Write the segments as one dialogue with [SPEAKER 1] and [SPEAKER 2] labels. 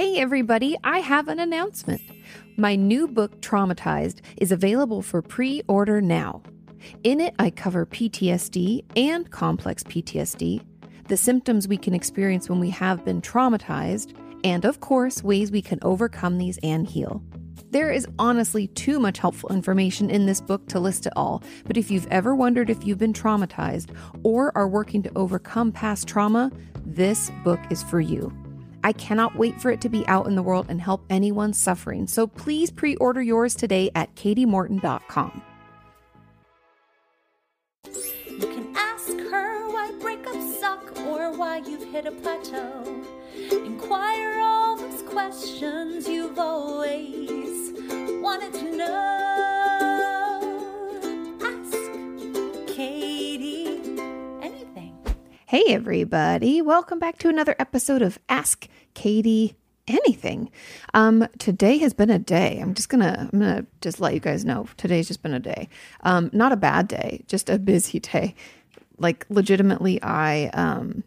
[SPEAKER 1] Hey, everybody, I have an announcement. My new book, Traumatized, is available for pre order now. In it, I cover PTSD and complex PTSD, the symptoms we can experience when we have been traumatized, and of course, ways we can overcome these and heal. There is honestly too much helpful information in this book to list it all, but if you've ever wondered if you've been traumatized or are working to overcome past trauma, this book is for you. I cannot wait for it to be out in the world and help anyone suffering. So please pre order yours today at katimorton.com.
[SPEAKER 2] You can ask her why breakups suck or why you've hit a plateau. Inquire all those questions you've always wanted to know. Ask Kati.
[SPEAKER 1] Hey, everybody. Welcome back to another episode of Ask Kati Anything. Um, today has been a day. I'm just gonna, I'm gonna just let you guys know. Today's just been a day. Um, not a bad day, just a busy day. Like legitimately, I, um,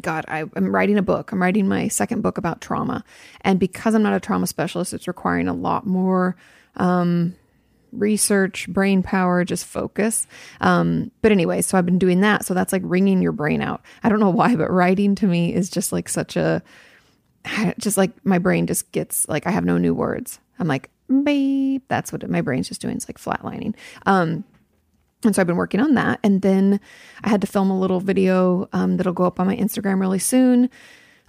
[SPEAKER 1] God, I, am writing a book. I'm writing my second book about trauma. And because I'm not a trauma specialist, it's requiring a lot more um, research, brain power, just focus. Um, but anyway, so I've been doing that. So that's like wringing your brain out. I don't know why, but writing to me is just like such a, just like my brain just gets like, I have no new words. I'm like, babe, that's what my brain's just doing. It's like flatlining. Um, and so I've been working on that. And then I had to film a little video um, that'll go up on my Instagram really soon.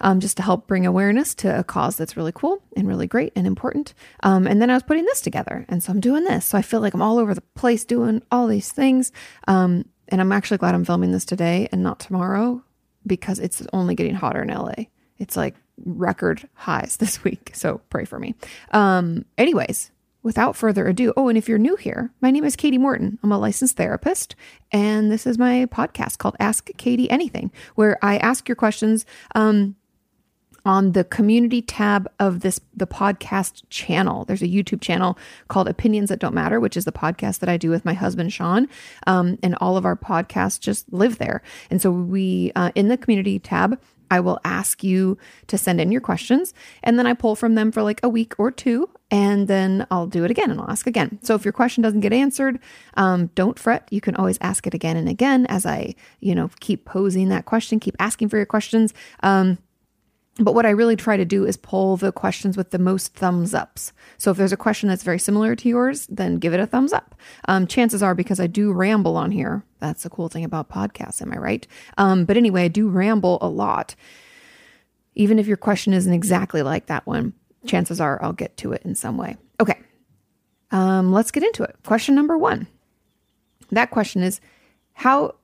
[SPEAKER 1] Um, just to help bring awareness to a cause that's really cool and really great and important. Um, and then I was putting this together. And so I'm doing this. So I feel like I'm all over the place doing all these things. Um, and I'm actually glad I'm filming this today and not tomorrow because it's only getting hotter in LA. It's like record highs this week. So pray for me. Um, anyways, without further ado, oh, and if you're new here, my name is Kati Morton. I'm a licensed therapist, and this is my podcast called Ask Kati Anything, where I ask your questions um, on the community tab of this the podcast channel. There's a YouTube channel called Opinions That Don't Matter, which is the podcast that I do with my husband Sean, um, and all of our podcasts just live there. And so we uh, in the community tab. I will ask you to send in your questions and then I pull from them for like a week or two and then I'll do it again and I'll ask again. So if your question doesn't get answered, um, don't fret. You can always ask it again and again as I, you know, keep posing that question, keep asking for your questions. Um, but what I really try to do is pull the questions with the most thumbs ups. So if there's a question that's very similar to yours, then give it a thumbs up. Um, chances are because I do ramble on here. That's the cool thing about podcasts, am I right? Um, but anyway, I do ramble a lot. Even if your question isn't exactly like that one, chances are I'll get to it in some way. Okay, um, let's get into it. Question number one. That question is how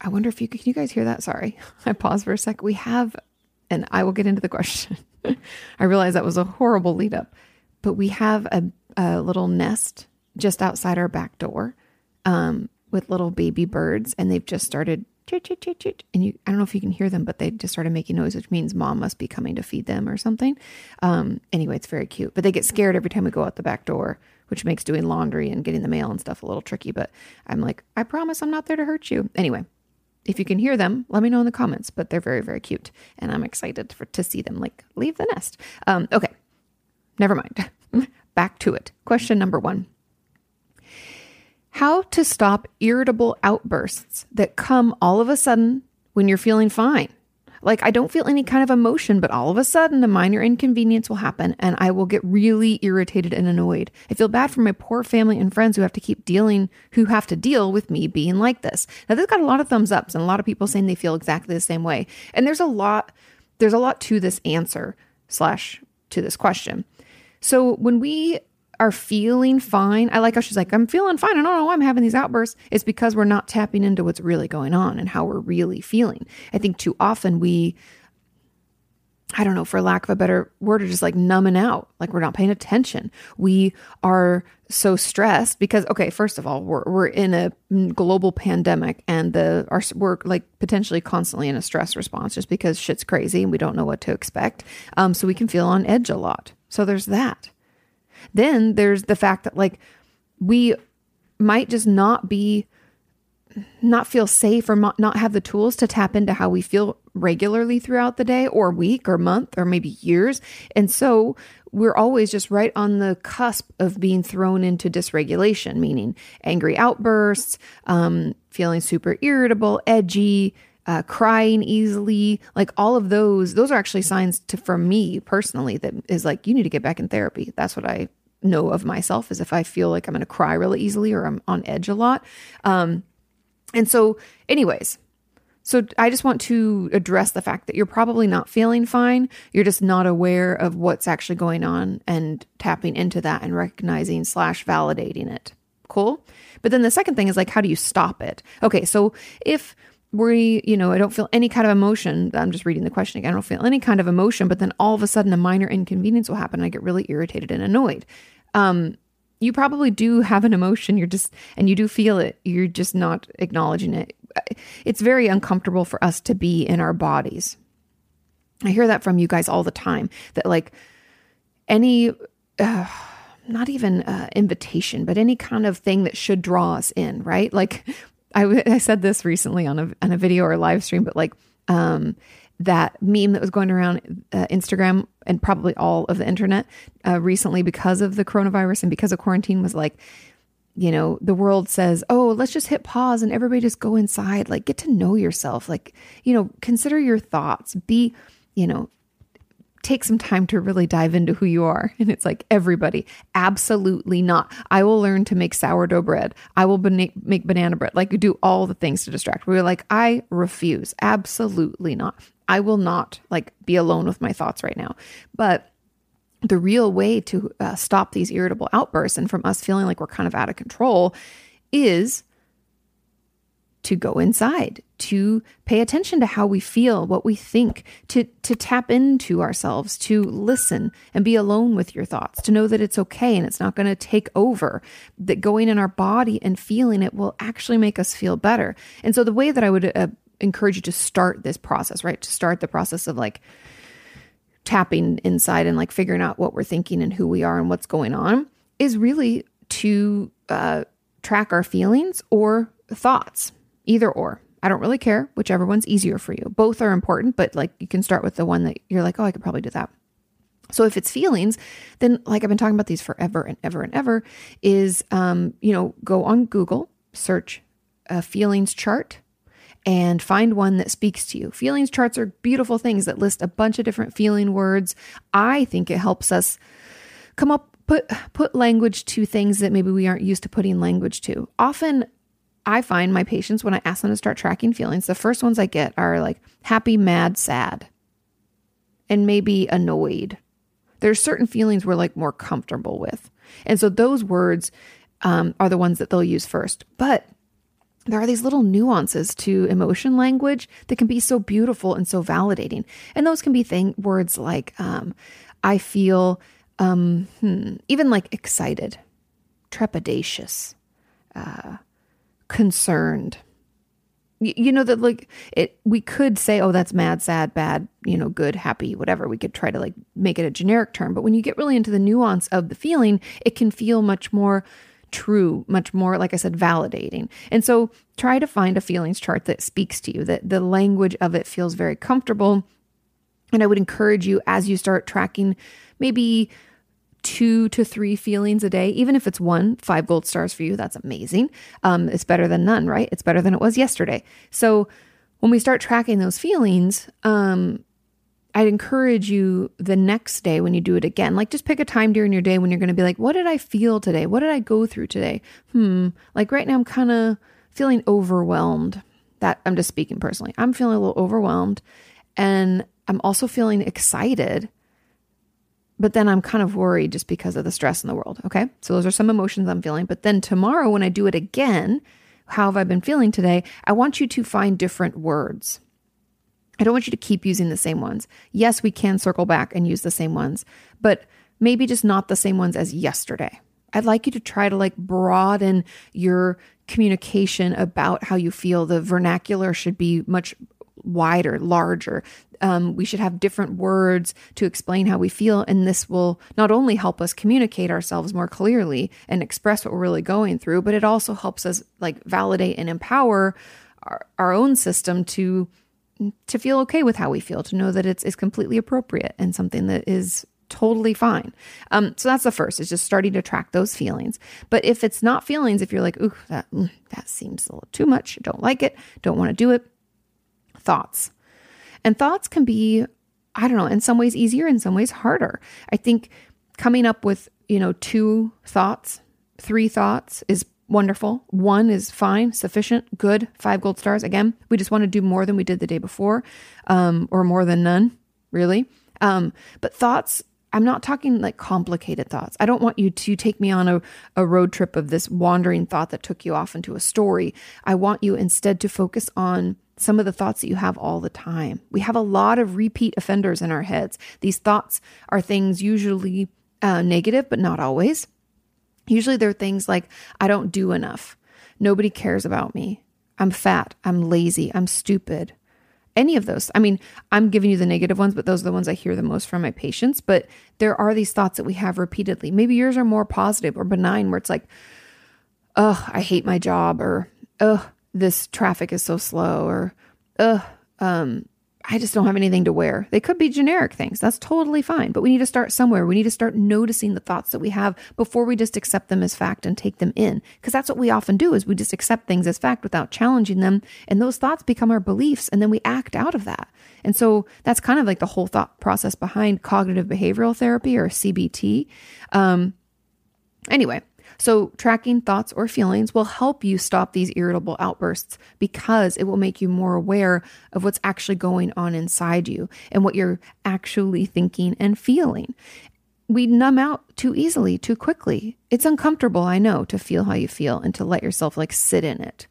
[SPEAKER 1] I wonder if you can you guys hear that? Sorry. I paused for a sec. We have and I will get into the question. I realize that was a horrible lead up, but we have a, a little nest just outside our back door um, with little baby birds, and they've just started. And you, I don't know if you can hear them, but they just started making noise, which means mom must be coming to feed them or something. Um, anyway, it's very cute, but they get scared every time we go out the back door, which makes doing laundry and getting the mail and stuff a little tricky. But I'm like, I promise I'm not there to hurt you. Anyway, if you can hear them, let me know in the comments. But they're very, very cute, and I'm excited for to see them like leave the nest. Um, okay, never mind. Back to it. Question number one: How to stop irritable outbursts that come all of a sudden when you're feeling fine? Like, I don't feel any kind of emotion, but all of a sudden a minor inconvenience will happen and I will get really irritated and annoyed. I feel bad for my poor family and friends who have to keep dealing, who have to deal with me being like this. Now, this got a lot of thumbs ups and a lot of people saying they feel exactly the same way. And there's a lot, there's a lot to this answer slash to this question. So when we are feeling fine. I like how she's like, I'm feeling fine. I don't know why I'm having these outbursts. It's because we're not tapping into what's really going on and how we're really feeling. I think too often we I don't know, for lack of a better word, are just like numbing out, like we're not paying attention. We are so stressed because, okay, first of all, we're, we're in a global pandemic and the our, we're like potentially constantly in a stress response just because shit's crazy and we don't know what to expect. Um, so we can feel on edge a lot. So there's that. Then there's the fact that like we might just not be not feel safe or not have the tools to tap into how we feel regularly throughout the day or week or month or maybe years. And so we're always just right on the cusp of being thrown into dysregulation, meaning angry outbursts, um, feeling super irritable, edgy, uh, crying easily, like all of those. Those are actually signs to, for me personally, that is like, you need to get back in therapy. That's what I know of myself is if I feel like I'm going to cry really easily or I'm on edge a lot. Um, and so, anyways, so I just want to address the fact that you're probably not feeling fine. You're just not aware of what's actually going on and tapping into that and recognizing slash validating it. Cool. But then the second thing is like, how do you stop it? Okay. So if we, you know, I don't feel any kind of emotion. I'm just reading the question again. I don't feel any kind of emotion, but then all of a sudden a minor inconvenience will happen. I get really irritated and annoyed. Um, you probably do have an emotion. You're just, and you do feel it. You're just not acknowledging it. It's very uncomfortable for us to be in our bodies. I hear that from you guys all the time that, like, any, uh, not even uh, invitation, but any kind of thing that should draw us in, right? Like, I, I said this recently on a, on a video or a live stream, but like, um, that meme that was going around uh, Instagram and probably all of the internet uh, recently because of the coronavirus and because of quarantine was like, you know, the world says, oh, let's just hit pause and everybody just go inside. Like, get to know yourself. Like, you know, consider your thoughts. Be, you know, take some time to really dive into who you are. And it's like, everybody, absolutely not. I will learn to make sourdough bread. I will make banana bread, like you do all the things to distract. We are like, I refuse. Absolutely not. I will not like be alone with my thoughts right now. But the real way to uh, stop these irritable outbursts and from us feeling like we're kind of out of control is to go inside, to pay attention to how we feel, what we think, to to tap into ourselves, to listen and be alone with your thoughts, to know that it's okay and it's not going to take over. That going in our body and feeling it will actually make us feel better. And so the way that I would uh, encourage you to start this process, right? To start the process of like tapping inside and like figuring out what we're thinking and who we are and what's going on is really to uh, track our feelings or thoughts, either or. I don't really care, whichever one's easier for you. Both are important, but like you can start with the one that you're like, oh, I could probably do that. So if it's feelings, then like I've been talking about these forever and ever and ever, is um, you know, go on Google, search a feelings chart and find one that speaks to you. Feelings charts are beautiful things that list a bunch of different feeling words. I think it helps us come up put put language to things that maybe we aren't used to putting language to. Often I find my patients when I ask them to start tracking feelings, the first ones I get are like happy, mad, sad, and maybe annoyed. There's certain feelings we're like more comfortable with. And so those words um, are the ones that they'll use first. But there are these little nuances to emotion language that can be so beautiful and so validating. And those can be thing words like um, I feel um, hmm, even like excited, trepidatious, uh, concerned. You know that like it we could say oh that's mad sad bad you know good happy whatever we could try to like make it a generic term but when you get really into the nuance of the feeling it can feel much more true, much more, like I said, validating. And so try to find a feelings chart that speaks to you, that the language of it feels very comfortable. And I would encourage you as you start tracking maybe two to three feelings a day, even if it's one, five gold stars for you, that's amazing. Um, it's better than none, right? It's better than it was yesterday. So when we start tracking those feelings, um, I'd encourage you the next day when you do it again, like just pick a time during your day when you're going to be like, what did I feel today? What did I go through today? Hmm, like right now I'm kind of feeling overwhelmed. That I'm just speaking personally. I'm feeling a little overwhelmed and I'm also feeling excited. But then I'm kind of worried just because of the stress in the world. Okay. So those are some emotions I'm feeling. But then tomorrow, when I do it again, how have I been feeling today? I want you to find different words I don't want you to keep using the same ones. Yes, we can circle back and use the same ones, but maybe just not the same ones as yesterday. I'd like you to try to like broaden your communication about how you feel. The vernacular should be much wider, larger. Um, we should have different words to explain how we feel. And this will not only help us communicate ourselves more clearly and express what we're really going through, but it also helps us like validate and empower our, our own system to to feel okay with how we feel, to know that it's, it's completely appropriate and something that is totally fine. Um, so that's the first, is just starting to track those feelings. But if it's not feelings, if you're like, ooh, that, mm, that seems a little too much, don't like it, don't want to do it, thoughts. And thoughts can be, I don't know, in some ways easier, in some ways harder. I think coming up with, you know, two thoughts, three thoughts is wonderful. One is fine, sufficient, good, five gold stars. Again, we just want to do more than we did the day before, um, or more than none, really. Um, but thoughts, I'm not talking like complicated thoughts. I don't want you to take me on a, a road trip of this wandering thought that took you off into a story. I want you instead to focus on some of the thoughts that you have all the time. We have a lot of repeat offenders in our heads. These thoughts are things usually uh, negative, but not always. Usually they're things like, I don't do enough. Nobody cares about me. I'm fat. I'm lazy. I'm stupid. Any of those. I mean, I'm giving you the negative ones, but those are the ones I hear the most from my patients. But there are these thoughts that we have repeatedly. Maybe yours are more positive or benign, where it's like, oh, I hate my job, or oh, this traffic is so slow, or ugh um, I just don't have anything to wear. They could be generic things. That's totally fine. But we need to start somewhere. We need to start noticing the thoughts that we have before we just accept them as fact and take them in. Because that's what we often do is we just accept things as fact without challenging them. And those thoughts become our beliefs and then we act out of that. And so that's kind of like the whole thought process behind cognitive behavioral therapy or CBT. Um, anyway, so, tracking thoughts or feelings will help you stop these irritable outbursts because it will make you more aware of what's actually going on inside you and what you're actually thinking and feeling. We numb out too easily, too quickly. It's uncomfortable, I know, to feel how you feel and to let yourself like sit in it.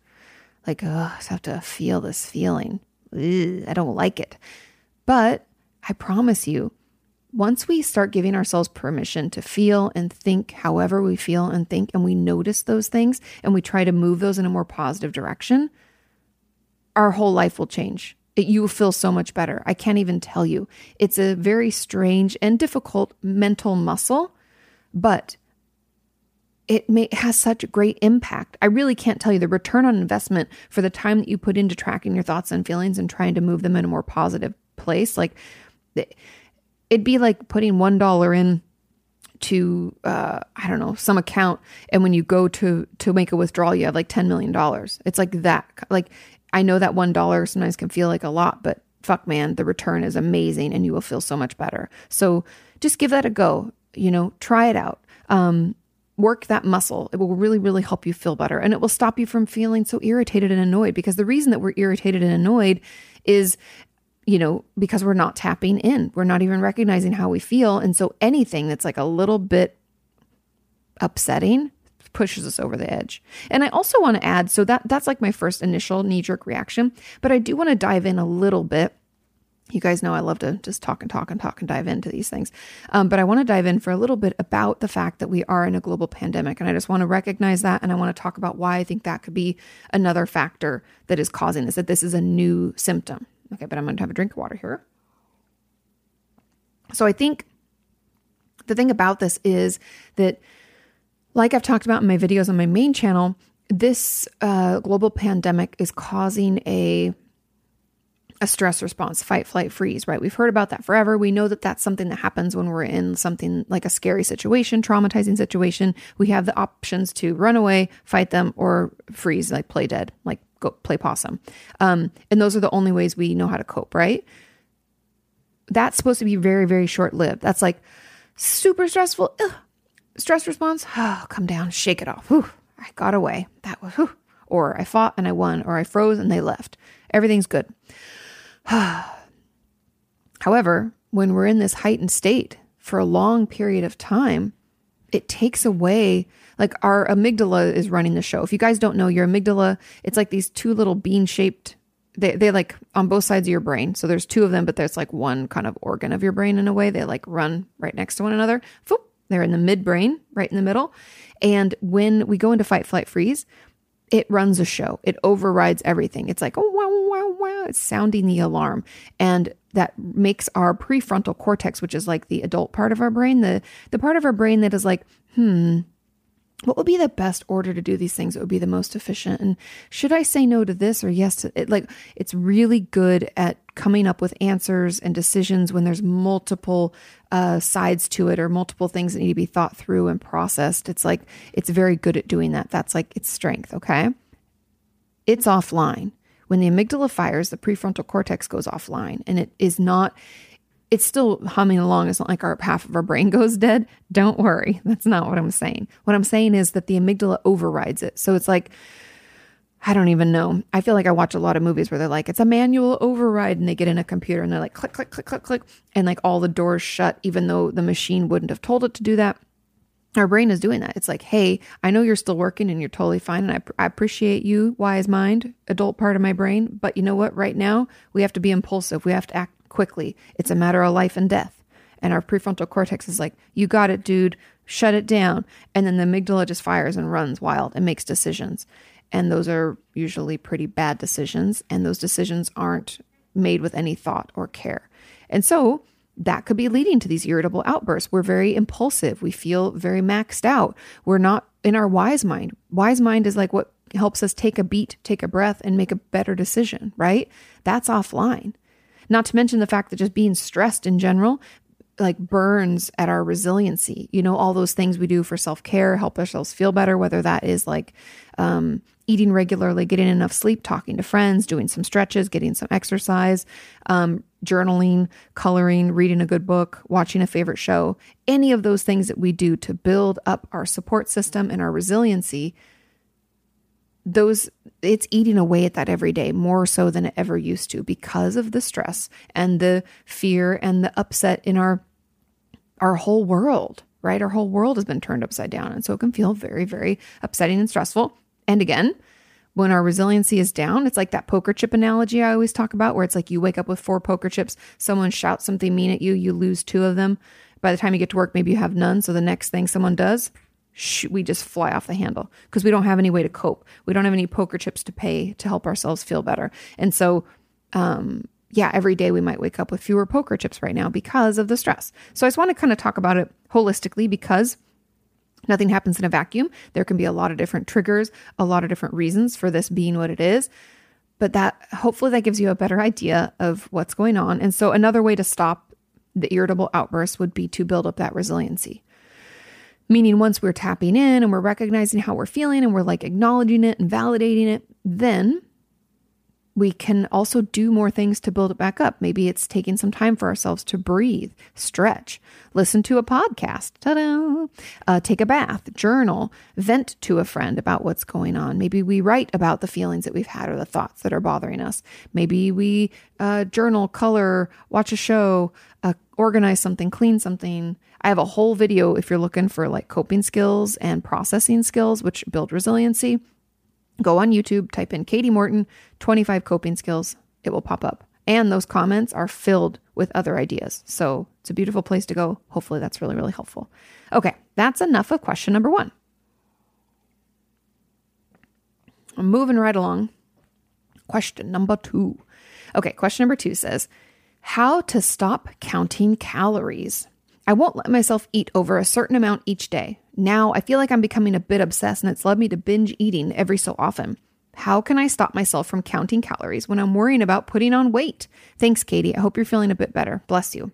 [SPEAKER 1] Like, oh, I have to feel this feeling. Ugh, I don't like it. But I promise you, once we start giving ourselves permission to feel and think however we feel and think, and we notice those things and we try to move those in a more positive direction, our whole life will change. It, you will feel so much better. I can't even tell you. It's a very strange and difficult mental muscle, but it may, has such a great impact. I really can't tell you the return on investment for the time that you put into tracking your thoughts and feelings and trying to move them in a more positive place. Like, it'd be like putting one dollar in to uh, I don't know some account, and when you go to to make a withdrawal, you have like ten million dollars. It's like that. Like I know that one dollar sometimes can feel like a lot, but fuck, man, the return is amazing, and you will feel so much better. So just give that a go. You know, try it out. Um, work that muscle. It will really, really help you feel better, and it will stop you from feeling so irritated and annoyed. Because the reason that we're irritated and annoyed is you know, because we're not tapping in. We're not even recognizing how we feel. And so anything that's like a little bit upsetting pushes us over the edge. And I also want to add so that that's like my first initial knee jerk reaction, but I do want to dive in a little bit. You guys know I love to just talk and talk and talk and dive into these things. Um, but I want to dive in for a little bit about the fact that we are in a global pandemic. And I just want to recognize that. And I want to talk about why I think that could be another factor that is causing this, that this is a new symptom. Okay, but I'm going to have a drink of water here. So I think the thing about this is that, like I've talked about in my videos on my main channel, this uh, global pandemic is causing a a stress response, fight, flight, freeze, right? We've heard about that forever. We know that that's something that happens when we're in something like a scary situation, traumatizing situation. We have the options to run away, fight them, or freeze, like play dead, like go play possum. Um, and those are the only ways we know how to cope, right? That's supposed to be very, very short lived. That's like super stressful. Ugh. Stress response, oh, come down, shake it off. Whew, I got away. That was, whew. or I fought and I won, or I froze and they left. Everything's good. However, when we're in this heightened state for a long period of time, it takes away like our amygdala is running the show. If you guys don't know, your amygdala, it's like these two little bean shaped they they like on both sides of your brain. So there's two of them, but there's like one kind of organ of your brain in a way. They like run right next to one another. Foop, they're in the midbrain, right in the middle. And when we go into fight, flight, freeze, it runs a show. It overrides everything. It's like, oh, wow, wow, wow. It's sounding the alarm. And that makes our prefrontal cortex, which is like the adult part of our brain, the, the part of our brain that is like, hmm, what would be the best order to do these things that would be the most efficient? And should i say no to this or yes to it like it's really good at coming up with answers and decisions when there's multiple uh, sides to it or multiple things that need to be thought through and processed. It's like it's very good at doing that. That's like its strength okay? It's offline. When the amygdala fires the prefrontal cortex goes offline and it is not it's still humming along. It's not like our half of our brain goes dead. Don't worry. That's not what I'm saying. What I'm saying is that the amygdala overrides it. So it's like, I don't even know. I feel like I watch a lot of movies where they're like, it's a manual override, and they get in a computer and they're like, click, click, click, click, click, and like all the doors shut, even though the machine wouldn't have told it to do that. Our brain is doing that. It's like, hey, I know you're still working and you're totally fine. And I, I appreciate you, wise mind, adult part of my brain. But you know what? Right now, we have to be impulsive. We have to act quickly. It's a matter of life and death. And our prefrontal cortex is like, you got it, dude, shut it down. And then the amygdala just fires and runs wild and makes decisions. And those are usually pretty bad decisions. And those decisions aren't made with any thought or care. And so that could be leading to these irritable outbursts. We're very impulsive. We feel very maxed out. We're not in our wise mind. Wise mind is like what helps us take a beat, take a breath, and make a better decision, right? That's offline. Not to mention the fact that just being stressed in general like burns at our resiliency. You know, all those things we do for self care, help ourselves feel better, whether that is like um, eating regularly, getting enough sleep, talking to friends, doing some stretches, getting some exercise, um, journaling, coloring, reading a good book, watching a favorite show. Any of those things that we do to build up our support system and our resiliency those it's eating away at that every day more so than it ever used to because of the stress and the fear and the upset in our our whole world right? Our whole world has been turned upside down. And so it can feel very very upsetting and stressful. And again when our resiliency is down it's like that poker chip analogy i always talk about where it's like you wake up with four poker chips someone shouts something mean at you you lose two of them. By the time you get to work maybe you have none. So the next thing someone does we just fly off the handle because we don't have any way to cope. We don't have any poker chips to pay to help ourselves feel better. And so, um, yeah, every day we might wake up with fewer poker chips right now because of the stress. So I just want to kind of talk about it holistically because nothing happens in a vacuum. There can be a lot of different triggers, a lot of different reasons for this being what it is. But that hopefully that gives you a better idea of what's going on. And so another way to stop the irritable outburst would be to build up that resiliency. Meaning, once we're tapping in and we're recognizing how we're feeling and we're like acknowledging it and validating it, then we can also do more things to build it back up. Maybe it's taking some time for ourselves to breathe, stretch, listen to a podcast, ta-da, uh, take a bath, journal, vent to a friend about what's going on. Maybe we write about the feelings that we've had or the thoughts that are bothering us. Maybe we uh, journal, color, watch a show, uh, organize something, clean something. I have a whole video if you're looking for like coping skills and processing skills, which build resiliency Go on YouTube, type in Kati Morton 25 coping skills. It will pop up. And those comments are filled with other ideas. So it's a beautiful place to go. Hopefully, that's really, really helpful. Okay, that's enough of question number one. I'm moving right along. Question number two. Okay, question number two says, How to stop counting calories? I won't let myself eat over a certain amount each day. Now I feel like I'm becoming a bit obsessed and it's led me to binge eating every so often. How can I stop myself from counting calories when I'm worrying about putting on weight? Thanks, Kati. I hope you're feeling a bit better. Bless you.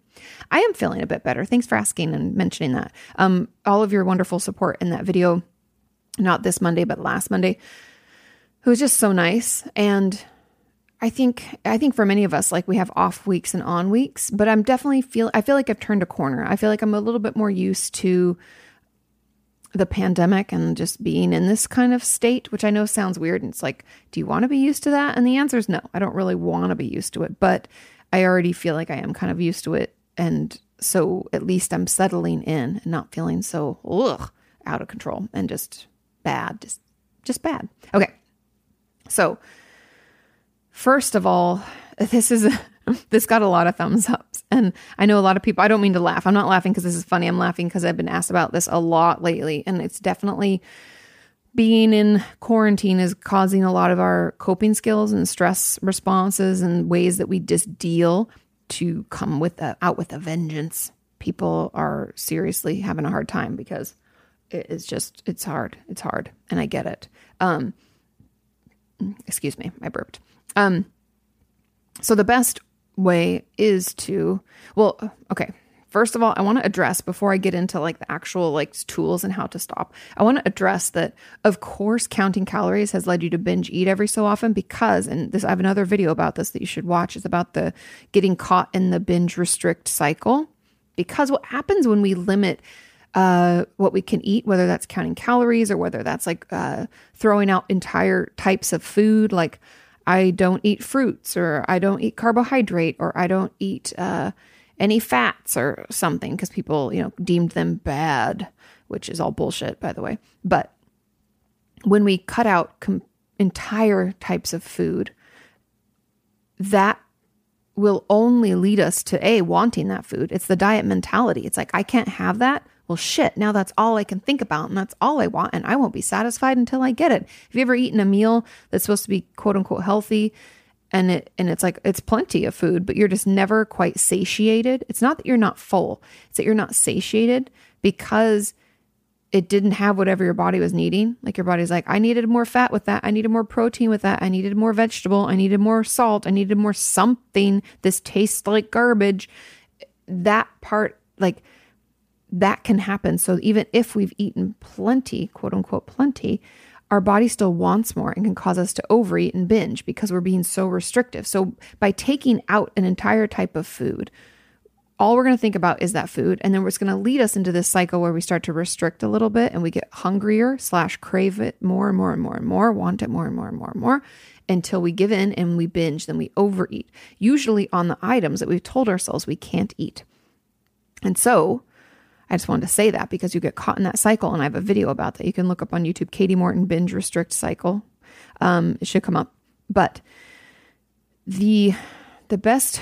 [SPEAKER 1] I am feeling a bit better. Thanks for asking and mentioning that. Um, all of your wonderful support in that video, not this Monday, but last Monday, it was just so nice. And I think I think for many of us, like we have off weeks and on weeks, but I'm definitely feel I feel like I've turned a corner. I feel like I'm a little bit more used to the pandemic and just being in this kind of state, which I know sounds weird. And it's like, do you want to be used to that? And the answer is no. I don't really want to be used to it, but I already feel like I am kind of used to it. And so at least I'm settling in and not feeling so ugh, out of control and just bad, just just bad. Okay. So first of all, this is this got a lot of thumbs ups, and I know a lot of people. I don't mean to laugh. I'm not laughing because this is funny. I'm laughing because I've been asked about this a lot lately, and it's definitely being in quarantine is causing a lot of our coping skills and stress responses and ways that we just deal to come with a, out with a vengeance. People are seriously having a hard time because it is just it's hard. It's hard, and I get it. Um, excuse me, I burped. Um, so the best way is to well, okay. First of all, I want to address before I get into like the actual like tools and how to stop. I want to address that of course counting calories has led you to binge eat every so often because and this I have another video about this that you should watch is about the getting caught in the binge restrict cycle because what happens when we limit uh, what we can eat, whether that's counting calories or whether that's like uh, throwing out entire types of food, like I don't eat fruits or I don't eat carbohydrate or I don't eat uh, any fats or something because people, you know, deemed them bad, which is all bullshit, by the way. But when we cut out com- entire types of food, that will only lead us to a wanting that food. It's the diet mentality. It's like I can't have that. Well, shit, now that's all I can think about and that's all I want and I won't be satisfied until I get it. Have you ever eaten a meal that's supposed to be quote unquote healthy and it and it's like it's plenty of food, but you're just never quite satiated? It's not that you're not full. It's that you're not satiated because it didn't have whatever your body was needing. Like your body's like, I needed more fat with that. I needed more protein with that. I needed more vegetable. I needed more salt. I needed more something. This tastes like garbage. That part, like, that can happen. So even if we've eaten plenty, quote unquote, plenty, our body still wants more and can cause us to overeat and binge because we're being so restrictive. So by taking out an entire type of food, all we're going to think about is that food and then it's going to lead us into this cycle where we start to restrict a little bit and we get hungrier slash crave it more and more and more and more want it more and more and more and more until we give in and we binge then we overeat usually on the items that we've told ourselves we can't eat and so I just wanted to say that because you get caught in that cycle. And I have a video about that. You can look up on YouTube, Kati Morton binge restrict cycle. Um, it should come up. But the the best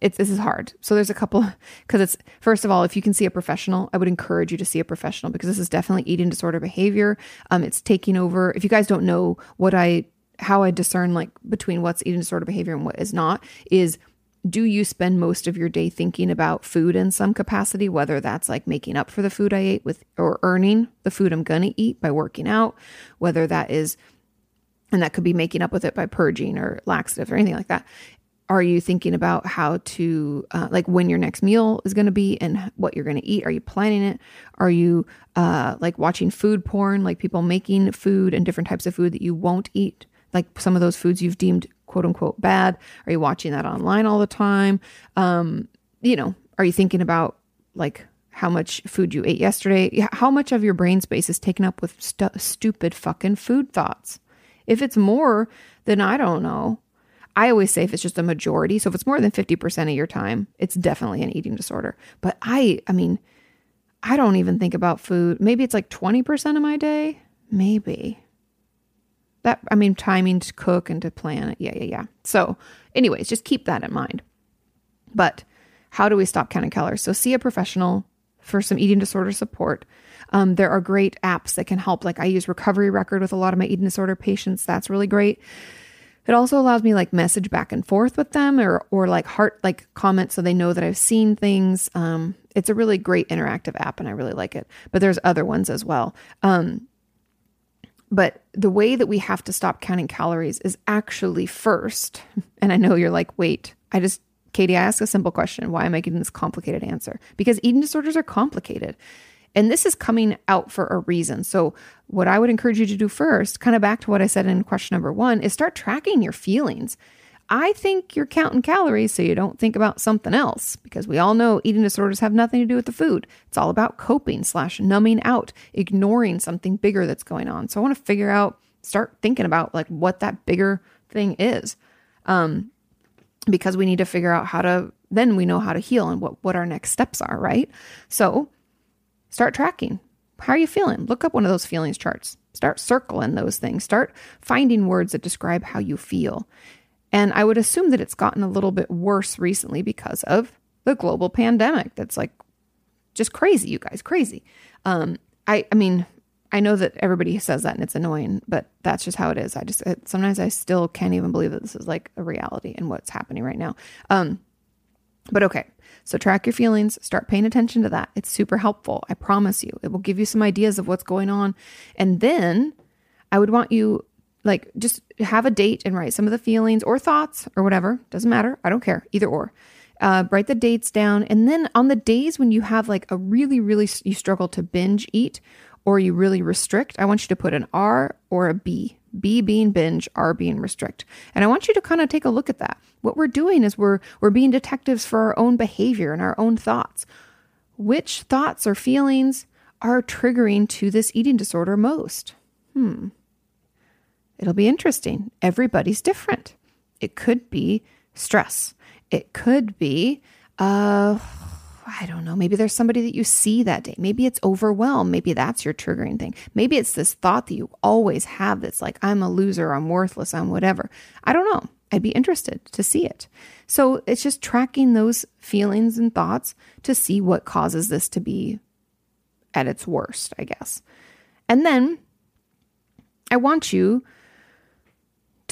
[SPEAKER 1] it's this is hard. So there's a couple because it's first of all, if you can see a professional, I would encourage you to see a professional because this is definitely eating disorder behavior. Um, it's taking over. If you guys don't know what I how I discern like between what's eating disorder behavior and what is not, is do you spend most of your day thinking about food in some capacity, whether that's like making up for the food I ate with or earning the food I'm going to eat by working out, whether that is, and that could be making up with it by purging or laxative or anything like that. Are you thinking about how to, uh, like, when your next meal is going to be and what you're going to eat? Are you planning it? Are you, uh, like, watching food porn, like people making food and different types of food that you won't eat? Like some of those foods you've deemed quote unquote bad? Are you watching that online all the time? Um, you know, are you thinking about like how much food you ate yesterday? How much of your brain space is taken up with stu- stupid fucking food thoughts? If it's more, then I don't know. I always say if it's just a majority, so if it's more than 50% of your time, it's definitely an eating disorder. But I, I mean, I don't even think about food. Maybe it's like 20% of my day. Maybe. That I mean timing to cook and to plan it. Yeah, yeah, yeah. So, anyways, just keep that in mind. But how do we stop counting calories? So see a professional for some eating disorder support. Um, there are great apps that can help. Like I use Recovery Record with a lot of my eating disorder patients. That's really great. It also allows me like message back and forth with them or or like heart like comments so they know that I've seen things. Um, it's a really great interactive app and I really like it. But there's other ones as well. Um, but the way that we have to stop counting calories is actually first. And I know you're like, wait, I just, Kati, I asked a simple question. Why am I getting this complicated answer? Because eating disorders are complicated. And this is coming out for a reason. So, what I would encourage you to do first, kind of back to what I said in question number one, is start tracking your feelings. I think you're counting calories so you don't think about something else because we all know eating disorders have nothing to do with the food. It's all about coping slash numbing out, ignoring something bigger that's going on. So I want to figure out, start thinking about like what that bigger thing is. Um, because we need to figure out how to, then we know how to heal and what, what our next steps are, right? So start tracking. How are you feeling? Look up one of those feelings charts. Start circling those things. Start finding words that describe how you feel. And I would assume that it's gotten a little bit worse recently because of the global pandemic. That's like just crazy, you guys, crazy. Um, I, I mean, I know that everybody says that and it's annoying, but that's just how it is. I just it, sometimes I still can't even believe that this is like a reality and what's happening right now. Um, but okay, so track your feelings, start paying attention to that. It's super helpful. I promise you. It will give you some ideas of what's going on. And then I would want you like just have a date and write some of the feelings or thoughts or whatever. Doesn't matter. I don't care. Either or. Uh, write the dates down. And then on the days when you have like a really, really, you struggle to binge eat or you really restrict, I want you to put an R or a B. B being binge, R being restrict. And I want you to kind of take a look at that. What we're doing is we're we're being detectives for our own behavior and our own thoughts. Which thoughts or feelings are triggering to this eating disorder most? Hmm. It'll be interesting. Everybody's different. It could be stress. It could be uh I don't know, maybe there's somebody that you see that day. Maybe it's overwhelm. Maybe that's your triggering thing. Maybe it's this thought that you always have that's like, I'm a loser, I'm worthless, I'm whatever. I don't know. I'd be interested to see it. So it's just tracking those feelings and thoughts to see what causes this to be at its worst, I guess. And then I want you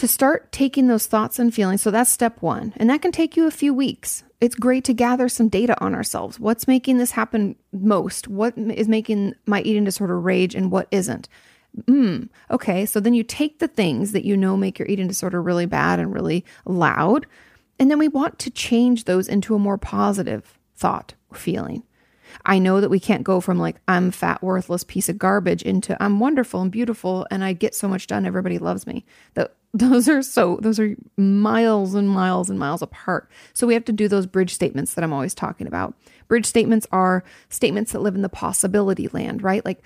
[SPEAKER 1] to start taking those thoughts and feelings. So that's step one. And that can take you a few weeks it's great to gather some data on ourselves. What's making this happen most? What is making my eating disorder rage and what isn't? Hmm. okay, so then you take the things that you know make your eating disorder really bad and really loud, and then we want to change those into a more positive thought or feeling. I know that we can't go from like, I'm fat, worthless piece of garbage into I'm wonderful and beautiful and I get so much done. Everybody loves me. That those are so, those are miles and miles and miles apart. So we have to do those bridge statements that I'm always talking about. Bridge statements are statements that live in the possibility land, right? Like,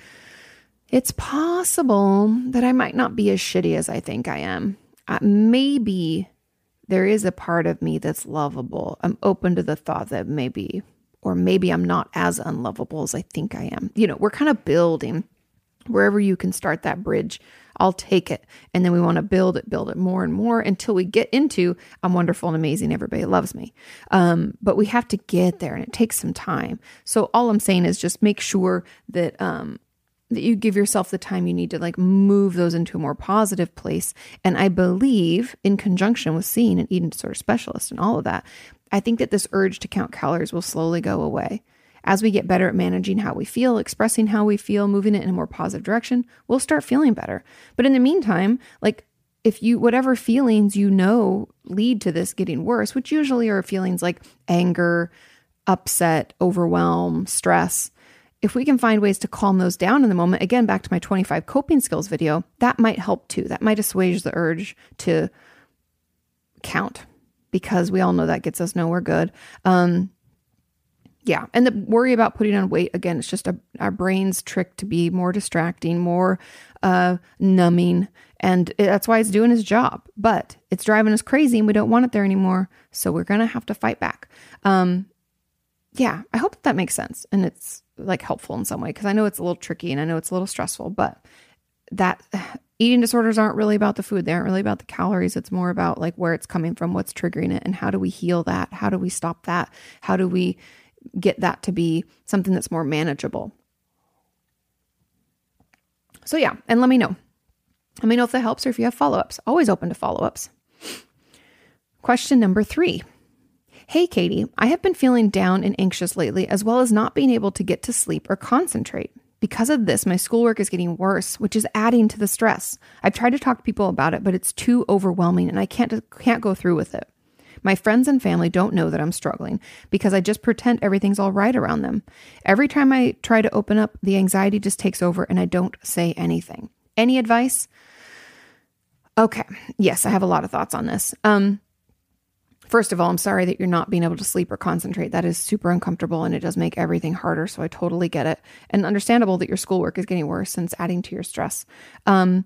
[SPEAKER 1] it's possible that I might not be as shitty as I think I am. Uh, maybe there is a part of me that's lovable. I'm open to the thought that maybe or maybe I'm not as unlovable as I think I am. You know, we're kind of building wherever you can start that bridge. I'll take it. And then we want to build it, build it more and more until we get into I'm wonderful and amazing. Everybody loves me. Um, but we have to get there and it takes some time. So all I'm saying is just make sure that, um, that you give yourself the time you need to like move those into a more positive place. And I believe in conjunction with seeing an eating disorder specialist and all of that, I think that this urge to count calories will slowly go away. As we get better at managing how we feel, expressing how we feel, moving it in a more positive direction, we'll start feeling better. But in the meantime, like if you, whatever feelings you know lead to this getting worse, which usually are feelings like anger, upset, overwhelm, stress, if we can find ways to calm those down in the moment, again, back to my 25 coping skills video, that might help too. That might assuage the urge to count because we all know that gets us nowhere good. Um, yeah. And the worry about putting on weight, again, it's just a, our brain's trick to be more distracting, more uh, numbing. And it, that's why it's doing its job. But it's driving us crazy and we don't want it there anymore. So we're to have to fight back. Um, yeah. I hope that, that makes sense and it's like helpful in some way because I know it's a little tricky and I know it's a little stressful, but that eating disorders aren't really about the food. They aren't really about the calories. It's more about like where it's coming from, what's triggering it, and how do we heal that? How do we stop that? How do we get that to be something that's more manageable? So, yeah, and let me know. Let me know if that helps or if you have follow ups. Always open to follow ups. Question number three. Hey, Kati, I have been feeling down and anxious lately, as well as not being able to get to sleep or concentrate. Because of this, my schoolwork is getting worse, which is adding to the stress. I've tried to talk to people about it, but it's too overwhelming and I can't can't go through with it. My friends and family don't know that I'm struggling because I just pretend everything's all right around them. Every time I try to open up, the anxiety just takes over and I don't say anything. Any advice? Okay. Yes, I have a lot of thoughts on this. Um First of all, I'm sorry that you're not being able to sleep or concentrate. That is super uncomfortable and it does make everything harder. So I totally get it. And understandable that your schoolwork is getting worse and it's adding to your stress. Um,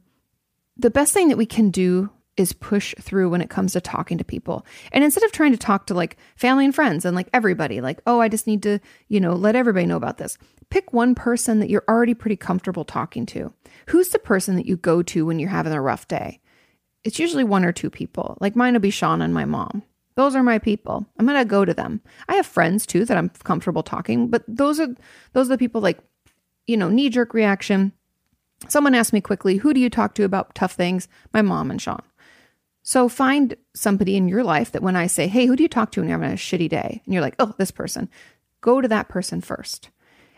[SPEAKER 1] the best thing that we can do is push through when it comes to talking to people. And instead of trying to talk to like family and friends and like everybody, like, oh, I just need to, you know, let everybody know about this, pick one person that you're already pretty comfortable talking to. Who's the person that you go to when you're having a rough day? It's usually one or two people. Like mine will be Sean and my mom. Those are my people. I'm going to go to them. I have friends too that I'm comfortable talking, but those are those are the people like you know, knee jerk reaction. Someone asked me quickly, who do you talk to about tough things? My mom and Sean. So find somebody in your life that when I say, hey, who do you talk to when you're having a shitty day? And you're like, oh, this person. Go to that person first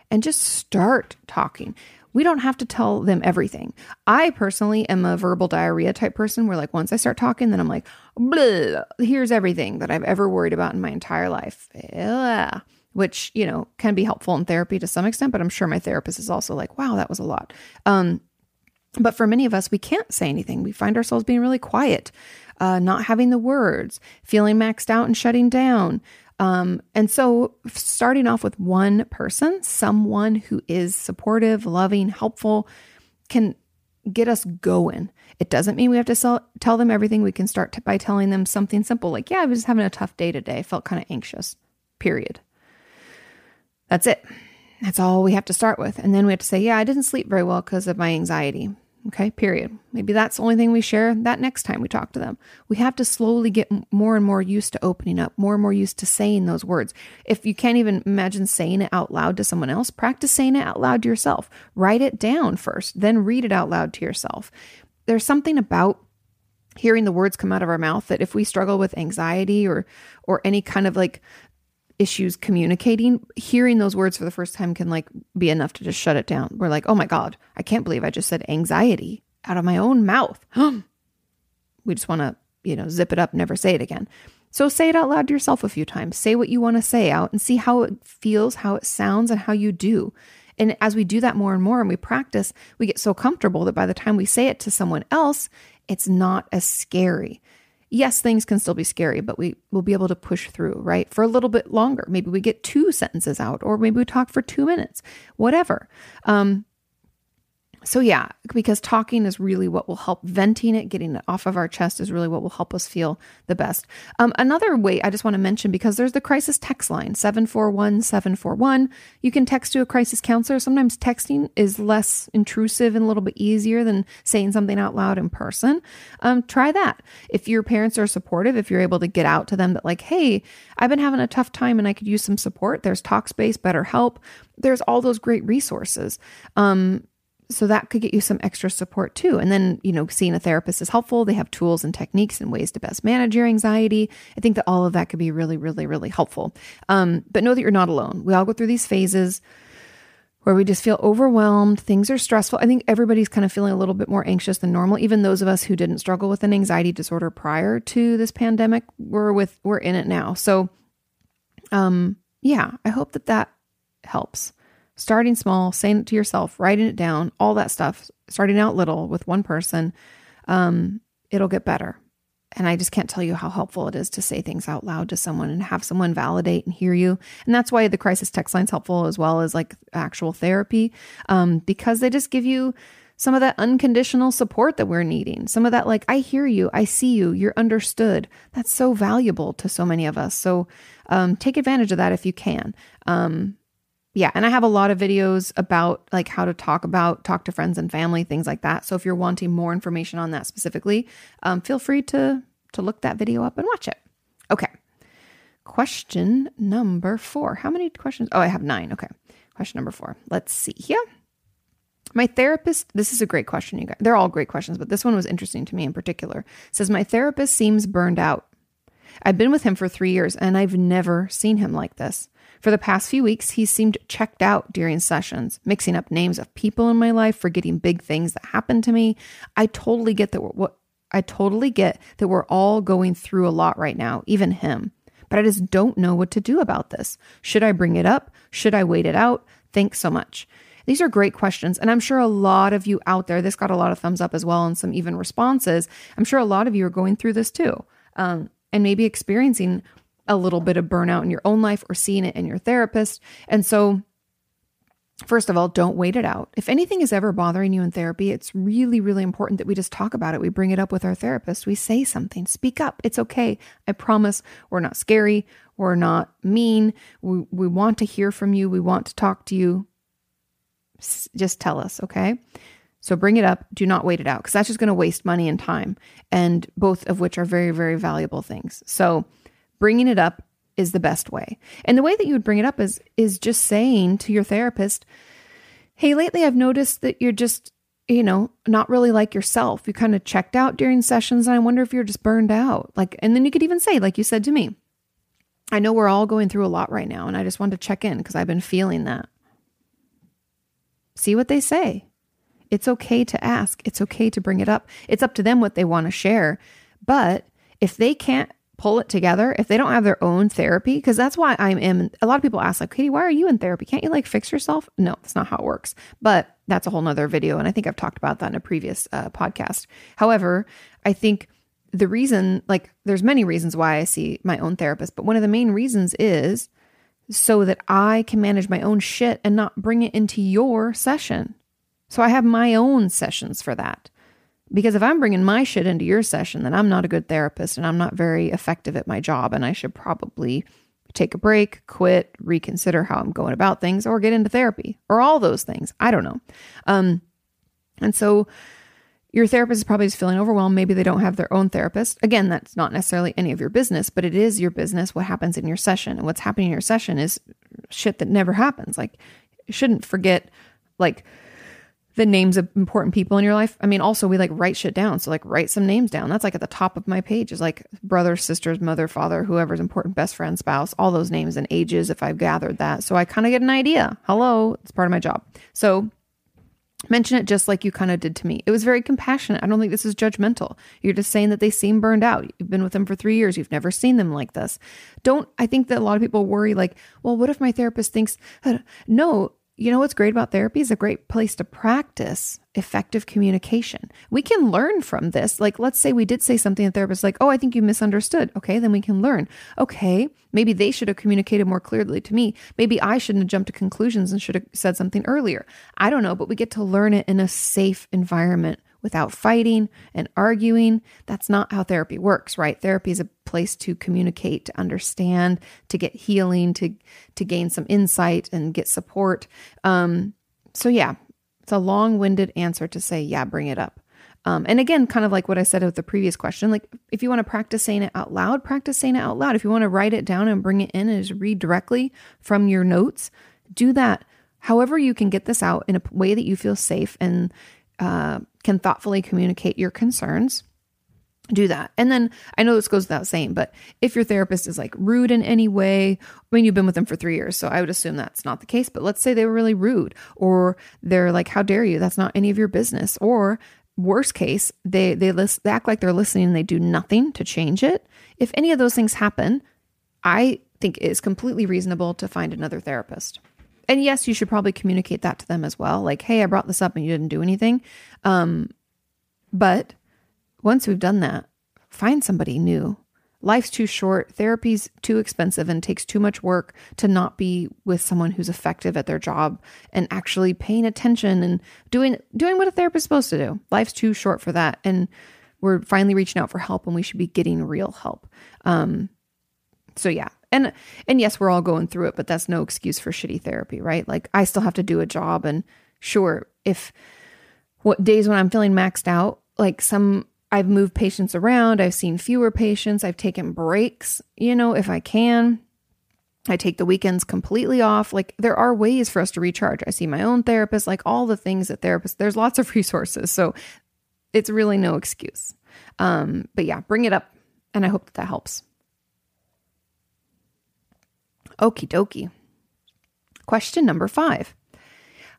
[SPEAKER 1] and just start talking. We don't have to tell them everything. I personally am a verbal diarrhea type person where, like, once I start talking, then I'm like, here's everything that I've ever worried about in my entire life. Ugh which, you know, can be helpful in therapy to some extent, but I'm sure my therapist is also like, wow, that was a lot. Um, but for many of us, we can't say anything. We find ourselves being really quiet, uh, not having the words, feeling maxed out and shutting down. Um, and so, starting off with one person, someone who is supportive, loving, helpful, can get us going. It doesn't mean we have to sell, tell them everything. We can start t- by telling them something simple like, Yeah, I was just having a tough day today. I felt kind of anxious, period. That's it. That's all we have to start with. And then we have to say, yeah, I didn't sleep very well because of my anxiety. Okay, period. Maybe that's the only thing we share that next time we talk to them. We have to slowly get more and more used to opening up, more and more used to saying those words. If you can't even imagine saying it out loud to someone else, practice saying it out loud to yourself. Write it down first, then read it out loud to yourself. There's something about hearing the words come out of our mouth that if we struggle with anxiety or or any kind of like issues communicating, hearing those words for the first time can like be enough to just shut it down. We're like, oh my God, I can't believe I just said anxiety out of my own mouth. we just want to, you know, zip it up, never say it again. So say it out loud to yourself a few times. Say what you want to say out and see how it feels, how it sounds, and how you do. And as we do that more and more and we practice, we get so comfortable that by the time we say it to someone else, it's not as scary yes, things can still be scary, but we will be able to push through, right? For a little bit longer. Maybe we get two sentences out, or maybe we talk for two minutes, whatever. Um, so, yeah, because talking is really what will help venting it, getting it off of our chest is really what will help us feel the best. Um, another way I just want to mention because there's the crisis text line 741 741. You can text to a crisis counselor. Sometimes texting is less intrusive and a little bit easier than saying something out loud in person. Um, try that. If your parents are supportive, if you're able to get out to them that, like, hey, I've been having a tough time and I could use some support, there's Talkspace, BetterHelp. There's all those great resources. Um, so that could get you some extra support too. And then, you know, seeing a therapist is helpful. They have tools and techniques and ways to best manage your anxiety. I think that all of that could be really, really, really helpful. Um, but know that you're not alone. We all go through these phases where we just feel overwhelmed. Things are stressful. I think everybody's kind of feeling a little bit more anxious than normal. Even those of us who didn't struggle with an anxiety disorder prior to this pandemic, we're with, we're in it now. So, um, yeah, I hope that that helps starting small, saying it to yourself, writing it down, all that stuff, starting out little with one person, um, it'll get better. And I just can't tell you how helpful it is to say things out loud to someone and have someone validate and hear you. And that's why the crisis text line is helpful as well as like actual therapy, um, because they just give you some of that unconditional support that we're needing. Some of that, like, I hear you, I see you, you're understood. That's so valuable to so many of us. So um, take advantage of that if you can. Um, yeah, and I have a lot of videos about like how to talk about talk to friends and family, things like that. So if you're wanting more information on that specifically, um, feel free to to look that video up and watch it. Okay. Question number four. How many questions? Oh, I have nine. Okay. Question number four. Let's see here. My therapist, this is a great question, you guys. They're all great questions, but this one was interesting to me in particular. says, My therapist seems burned out. I've been with him for three years and I've never seen him like this. For the past few weeks, he seemed checked out during sessions, mixing up names of people in my life, forgetting big things that happened to me. I totally get that what I totally get that we're all going through a lot right now, even him. But I just don't know what to do about this. Should I bring it up? Should I wait it out? Thanks so much. These are great questions. And I'm sure a lot of you out there, this got a lot of thumbs up as well and some even responses. I'm sure a lot of you are going through this too. Um, and maybe experiencing a little bit of burnout in your own life or seeing it in your therapist. And so First of all, don't wait it out. If anything is ever bothering you in therapy, it's really, really important that we just talk about it. We bring it up with our therapist. We say something, speak up. It's okay. I promise we're not scary. We're not mean. We, we want to hear from you. We want to talk to you. S- Just tell us, okay? So bring it up. Do not wait it out because that's just going to waste money and time, and both of which are very, very valuable things. So bringing it up is the best way. And the way that you would bring it up is is just saying to your therapist, "Hey, lately I've noticed that you're just, you know, not really like yourself. You kind of checked out during sessions and I wonder if you're just burned out." Like and then you could even say like you said to me, "I know we're all going through a lot right now and I just wanted to check in because I've been feeling that." See what they say. It's okay to ask. It's okay to bring it up. It's up to them what they want to share. But if they can't pull it together, if they don't have their own therapy, because that's why I'm in, a lot of people ask, like, Kati, why are you in therapy? Can't you like fix yourself? No, that's not how it works. But that's a whole nother video. And I think I've talked about that in a previous uh, podcast. However, I think the reason, like, there's many reasons why I see my own therapist, but one of the main reasons is so that I can manage my own shit and not bring it into your session. So I have my own sessions for that. Because if I'm bringing my shit into your session, then I'm not a good therapist and I'm not very effective at my job. And I should probably take a break, quit, reconsider how I'm going about things, or get into therapy or all those things. I don't know. Um, and so your therapist is probably just feeling overwhelmed. Maybe they don't have their own therapist. Again, that's not necessarily any of your business, but it is your business what happens in your session. And what's happening in your session is shit that never happens. Like, shouldn't forget, like, the names of important people in your life. I mean, also we like write shit down. So like write some names down. That's like at the top of my page is like brothers, sisters, mother, father, whoever's important, best friend, spouse, all those names and ages if I've gathered that. So I kind of get an idea. Hello, it's part of my job. So mention it just like you kind of did to me. It was very compassionate. I don't think this is judgmental. You're just saying that they seem burned out. You've been with them for three years. You've never seen them like this. Don't, I think that a lot of people worry like, well, what if my therapist thinks, no, you know what's great about therapy is a great place to practice effective communication. We can learn from this. Like, let's say we did say something, a therapist like, oh, I think you misunderstood. Okay, then we can learn. Okay, maybe they should have communicated more clearly to me. Maybe I shouldn't have jumped to conclusions and should have said something earlier. I don't know, but we get to learn it in a safe environment without fighting and arguing. That's not how therapy works, right? Therapy is a place to communicate, to understand, to get healing, to to gain some insight and get support. Um, so yeah, it's a long-winded answer to say, yeah, bring it up. Um, and again, kind of like what I said with the previous question, like if you want to practice saying it out loud, practice saying it out loud. If you want to write it down and bring it in and just read directly from your notes, do that. However, you can get this out in a way that you feel safe and uh, can thoughtfully communicate your concerns do that. And then I know this goes without saying, but if your therapist is like rude in any way, I mean, you've been with them for three years, so I would assume that's not the case. But let's say they were really rude, or they're like, "How dare you? That's not any of your business." Or worst case, they they, list, they act like they're listening and they do nothing to change it. If any of those things happen, I think it is completely reasonable to find another therapist. And yes, you should probably communicate that to them as well. Like, hey, I brought this up and you didn't do anything. Um, but once we've done that, find somebody new. Life's too short, therapy's too expensive, and takes too much work to not be with someone who's effective at their job and actually paying attention and doing doing what a therapist's supposed to do. Life's too short for that, and we're finally reaching out for help, and we should be getting real help. Um, so yeah, and and yes, we're all going through it, but that's no excuse for shitty therapy, right? Like I still have to do a job, and sure, if what days when I'm feeling maxed out, like some I've moved patients around, I've seen fewer patients, I've taken breaks, you know, if I can. I take the weekends completely off. Like there are ways for us to recharge. I see my own therapist, like all the things that therapists, there's lots of resources. So it's really no excuse. Um, but yeah, bring it up. And I hope that that helps. Okie dokie. Question number five.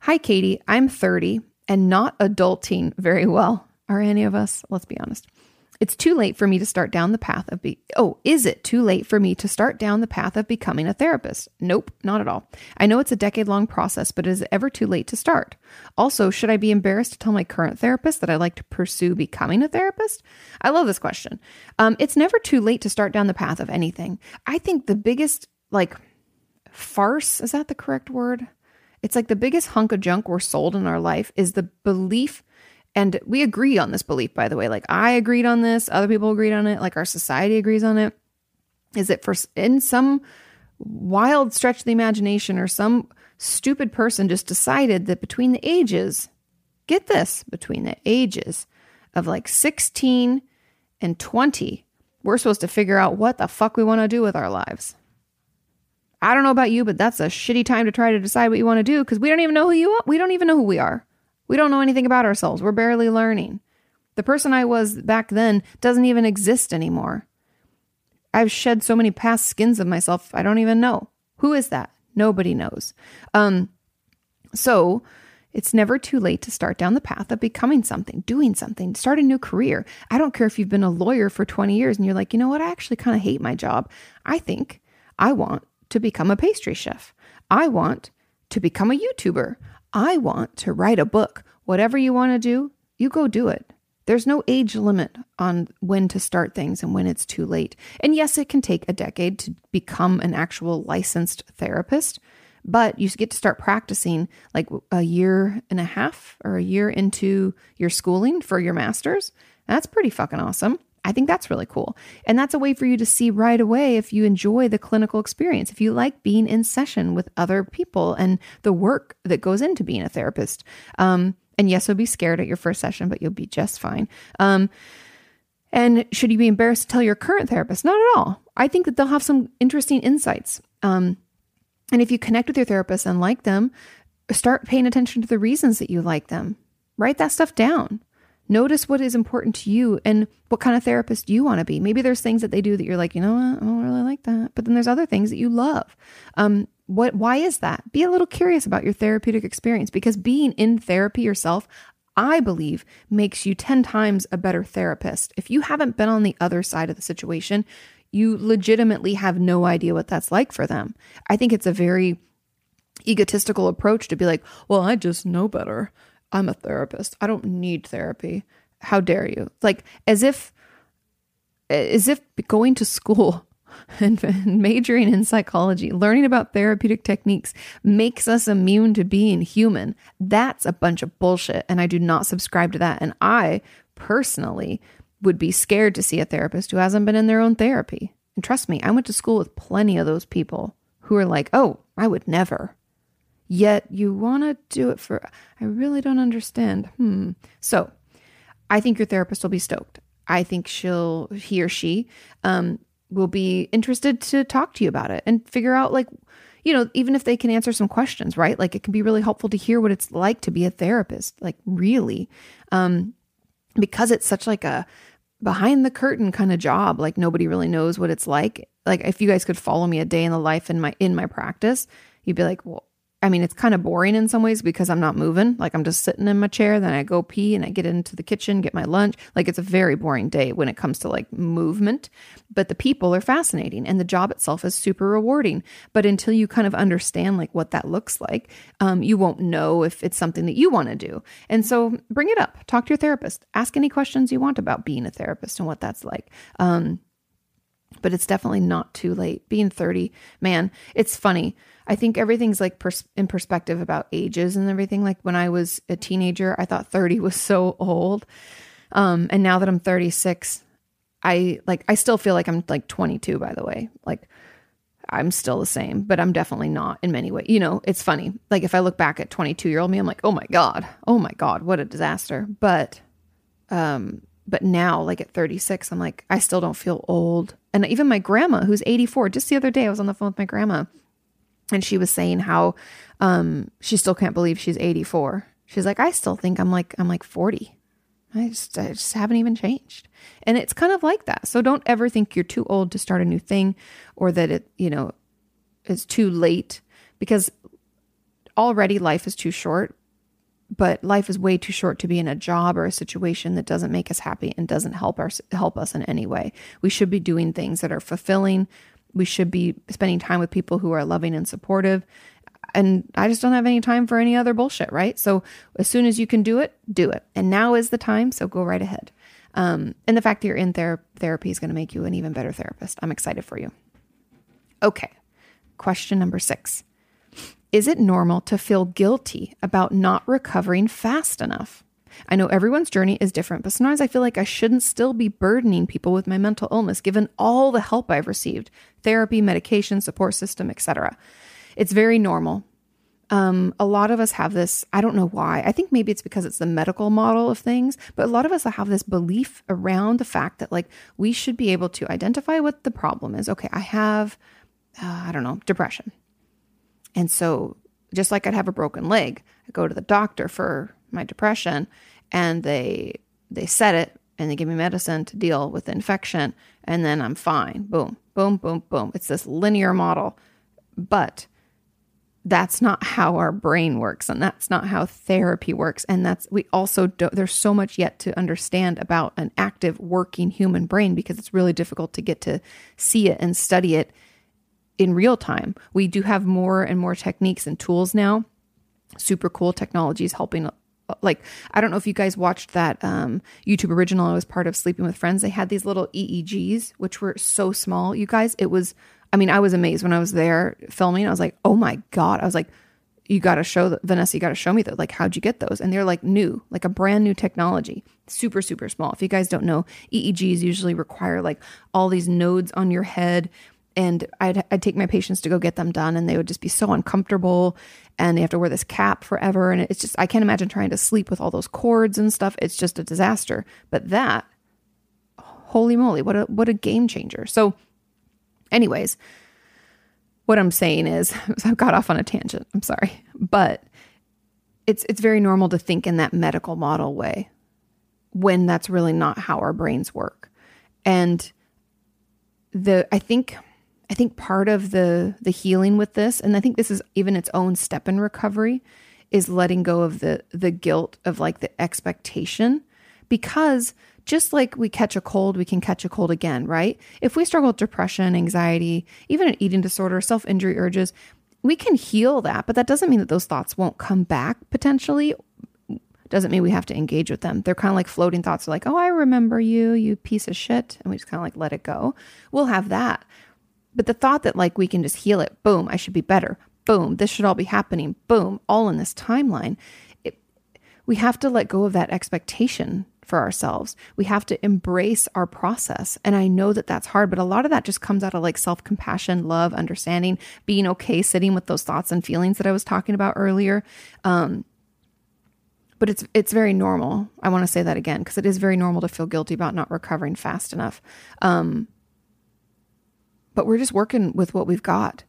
[SPEAKER 1] Hi, Kati. I'm 30 and not adulting very well. Are any of us? Let's be honest. It's too late for me to start down the path of be Oh, is it too late for me to start down the path of becoming a therapist? Nope, not at all. I know it's a decade long process, but is it ever too late to start? Also, should I be embarrassed to tell my current therapist that I'd like to pursue becoming a therapist? I love this question. Um, it's never too late to start down the path of anything. I think the biggest like farce, is that the correct word? It's like the biggest hunk of junk we're sold in our life is the belief. And we agree on this belief, by the way. Like I agreed on this, other people agreed on it, like our society agrees on it. Is that for in some wild stretch of the imagination or some stupid person just decided that between the ages, get this, between the ages of like 16 and 20, we're supposed to figure out what the fuck we want to do with our lives. I don't know about you, but that's a shitty time to try to decide what you want to do because we don't even know who you are. We don't even know who we are. We don't know anything about ourselves. We're barely learning. The person I was back then doesn't even exist anymore. I've shed so many past skins of myself, I don't even know. Who is that? Nobody knows. Um, so it's never too late to start down the path of becoming something, doing something, start a new career. I don't care if you've been a lawyer for 20 years and you're like, you know what, I actually kind of hate my job. I think I want to become a pastry chef. I want to become a YouTuber. I want to write a book. Whatever you want to do, you go do it. There's no age limit on when to start things and when it's too late. And yes, it can take a decade to become an actual licensed therapist, but you get to start practicing like a year and a half or a year into your schooling for your master's. That's pretty fucking awesome. I think that's really cool. And that's a way for you to see right away if you enjoy the clinical experience, if you like being in session with other people and the work that goes into being a therapist. Um, and yes, you'll be scared at your first session, but you'll be just fine. Um, and should you be embarrassed to tell your current therapist? Not at all. I think that they'll have some interesting insights. Um, and if you connect with your therapist and like them, start paying attention to the reasons that you like them. Write that stuff down. Notice what is important to you and what kind of therapist you want to be. Maybe there's things that they do that you're like, you know what, I don't really like that. But then there's other things that you love. Um, what? Why is that? Be a little curious about your therapeutic experience because being in therapy yourself, I believe, makes you ten times a better therapist. If you haven't been on the other side of the situation, you legitimately have no idea what that's like for them. I think it's a very egotistical approach to be like, well, I just know better. I'm a therapist. I don't need therapy. How dare you? Like as if as if going to school and, majoring in psychology, learning about therapeutic techniques makes us immune to being human. That's a bunch of bullshit and I do not subscribe to that and I personally would be scared to see a therapist who hasn't been in their own therapy. And trust me, I went to school with plenty of those people who are like, "Oh, I would never." Yet you want to do it for, I really don't understand. Hmm. So I think your therapist will be stoked. I think she'll, he or she, um, will be interested to talk to you about it and figure out, like, you know, even if they can answer some questions, right? Like, it can be really helpful to hear what it's like to be a therapist, like, really. Um, because it's such like a behind the curtain kind of job like nobody really knows what it's like like if you guys could follow me a day in the life in my in my practice you'd be like well I mean, it's kind of boring in some ways because I'm not moving. Like I'm just sitting in my chair, then I go pee and I get into the kitchen, get my lunch. Like it's a very boring day when it comes to like movement. But the people are fascinating and the job itself is super rewarding. But until you kind of understand like what that looks like, um, you won't know if it's something that you want to do. And so bring it up, talk to your therapist, ask any questions you want about being a therapist and what that's like. Um, but it's definitely not too late. Being 30, man, it's funny. I think everything's like pers- in perspective about ages and everything. Like when I was a teenager, I thought 30 was so old. Um, and now that I'm 36, I like, I still feel like I'm like 22, by the way. Like, I'm still the same, but I'm definitely not in many ways. You know, it's funny. Like if I look back at 22 year old me, I'm like, oh my God, oh my God, what a disaster. But, um, but now, like at 36, I'm like, I still don't feel old. And even my grandma, who's 84, just the other day, I was on the phone with my grandma and she was saying how um, she still can't believe she's 84. She's like, I still think I'm like, I'm like 40. I just, I just haven't even changed. And it's kind of like that. So don't ever think you're too old to start a new thing or that it, you know, is too late because already life is too short but life is way too short to be in a job or a situation that doesn't make us happy and doesn't help us help us in any way. We should be doing things that are fulfilling. We should be spending time with people who are loving and supportive. And I just don't have any time for any other bullshit, right? So as soon as you can do it, do it. And now is the time, so go right ahead. Um, and the fact that you're in ther- therapy is going to make you an even better therapist. I'm excited for you. Okay. Question number six Is it normal to feel guilty about not recovering fast enough? I know everyone's journey is different, but sometimes I feel like I shouldn't still be burdening people with my mental illness given all the help I've received therapy, medication, support system, etc. It's very normal. Um, a lot of us have this, I don't know why. I think maybe it's because it's the medical model of things, but a lot of us have this belief around the fact that like we should be able to identify what the problem is. Okay, I have, uh, I don't know, depression. And so, just like I'd have a broken leg, I go to the doctor for my depression and they they set it and they give me medicine to deal with the infection and then I'm fine. Boom, boom, boom, boom. It's this linear model. But that's not how our brain works and that's not how therapy works and that's we also do, there's so much yet to understand about an active working human brain because it's really difficult to get to see it and study it in real time. We do have more and more techniques and tools now. Super cool technologies helping like I don't know if you guys watched that um, YouTube original I was part of Sleeping with Friends. They had these little EEGs which were so small. You guys, it was I mean, I was amazed when I was there filming. I was like, "Oh my god." I was like, "You got to show Vanessa, you got to show me that. Like how'd you get those?" And they're like new, like a brand new technology. Super super small. If you guys don't know, EEGs usually require like all these nodes on your head and I'd, I'd take my patients to go get them done and they would just be so uncomfortable and they have to wear this cap forever and it's just i can't imagine trying to sleep with all those cords and stuff. It's just a disaster. But that holy moly what a what a game changer. So anyways what i'm saying is i've got off on a tangent. I'm sorry. But it's it's very normal to think in that medical model way when that's really not how our brains work. And the i think I think part of the the healing with this, and I think this is even its own step in recovery, is letting go of the the guilt of like the expectation because just like we catch a cold, we can catch a cold again, right? If we struggle with depression, anxiety, even an eating disorder, self injury urges, we can heal that, but that doesn't mean that those thoughts won't come back potentially. Doesn't mean we have to engage with them. They're kind of like floating thoughts, like, oh, I remember you, you piece of shit. And we just kind of like let it go. We'll have that. But the thought that like we can just heal it, boom, I should be better, boom, this should all be happening, boom, all in this timeline. It, we have to let go of that expectation for ourselves. We have to embrace our process. And I know that that's hard, but a lot of that just comes out of like self compassion, love, understanding, being okay sitting with those thoughts and feelings that I was talking about earlier. Um, but it's it's very normal. I want to say that again because it is very normal to feel guilty about not recovering fast enough. Um, but we're just working with what we've got.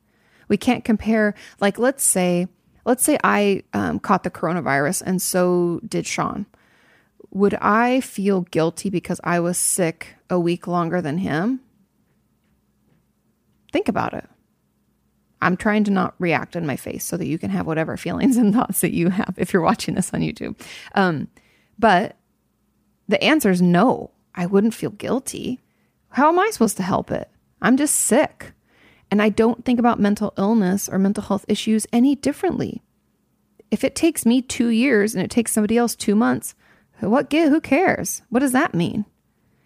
[SPEAKER 1] We can't compare, like, let's say, let's say I um, caught the coronavirus and so did Sean. Would I feel guilty because I was sick a week longer than him? Think about it. I'm trying to not react in my face so that you can have whatever feelings and thoughts that you have if you're watching this on YouTube. Um, but the answer is no. I wouldn't feel guilty. How am I supposed to help it? I'm just sick. And I don't think about mental illness or mental health issues any differently. If it takes me two years and it takes somebody else two months, what who cares? What does that mean?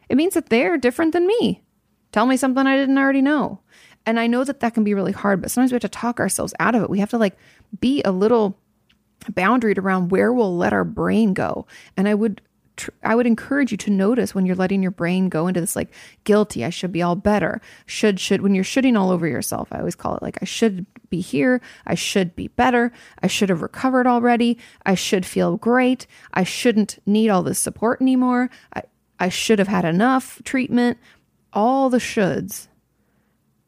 [SPEAKER 1] It means that they're different than me. Tell me something I didn't already know. And I know that that can be really hard, but sometimes we have to talk ourselves out of it. We have to like be a little boundaried around where we'll let our brain go. And I would tr- I would encourage you to notice when you're letting your brain go into this like guilty, I should be all better, should, should, when you're shooting all over yourself. I always call it like, I should be here. I should be better. I should have recovered already. I should feel great. I shouldn't need all this support anymore. I, I should have had enough treatment. All the shoulds.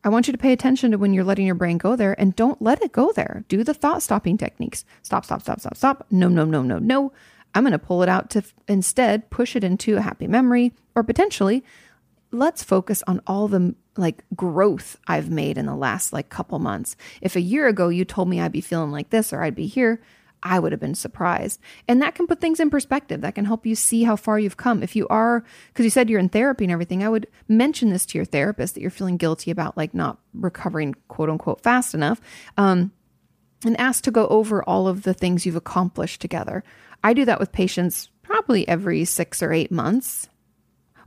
[SPEAKER 1] I want you to pay attention to when you're letting your brain go there and don't let it go there. Do the thought stopping techniques. Stop, stop, stop, stop, stop. No, no, no, no, no. I'm going to pull it out to f- instead push it into a happy memory or potentially let's focus on all the like growth I've made in the last like couple months. If a year ago you told me I'd be feeling like this or I'd be here, I would have been surprised. And that can put things in perspective. That can help you see how far you've come. If you are, because you said you're in therapy and everything, I would mention this to your therapist that you're feeling guilty about like not recovering quote unquote fast enough. Um, and ask to go over all of the things you've accomplished together. I do that with patients probably every six or eight months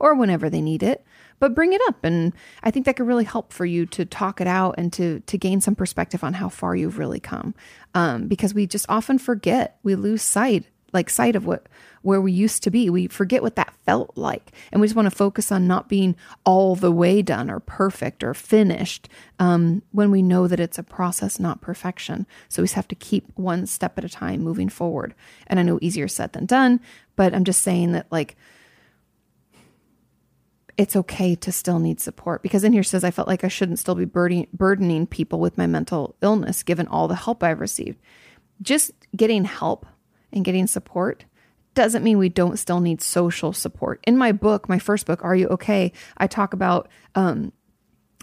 [SPEAKER 1] or whenever they need it. but bring it up and i think that could really help for you to talk it out and to to gain some perspective on how far you've really come um, because we just often forget we lose sight like sight of what where we used to be. We forget what that felt like. And we just want to focus on not being all the way done or perfect or finished um, when we know that it's a process not perfection. So we just have to keep one step at a time moving forward. And i know easier said than done but i'm just saying that like it's okay to still need support. Because in here says I felt like I shouldn't still be burdening, burdening people with my mental illness given all the help I've received. Just getting help and getting support doesn't mean we don't still need social support. In my book, my first book, Are You Okay? I talk about um,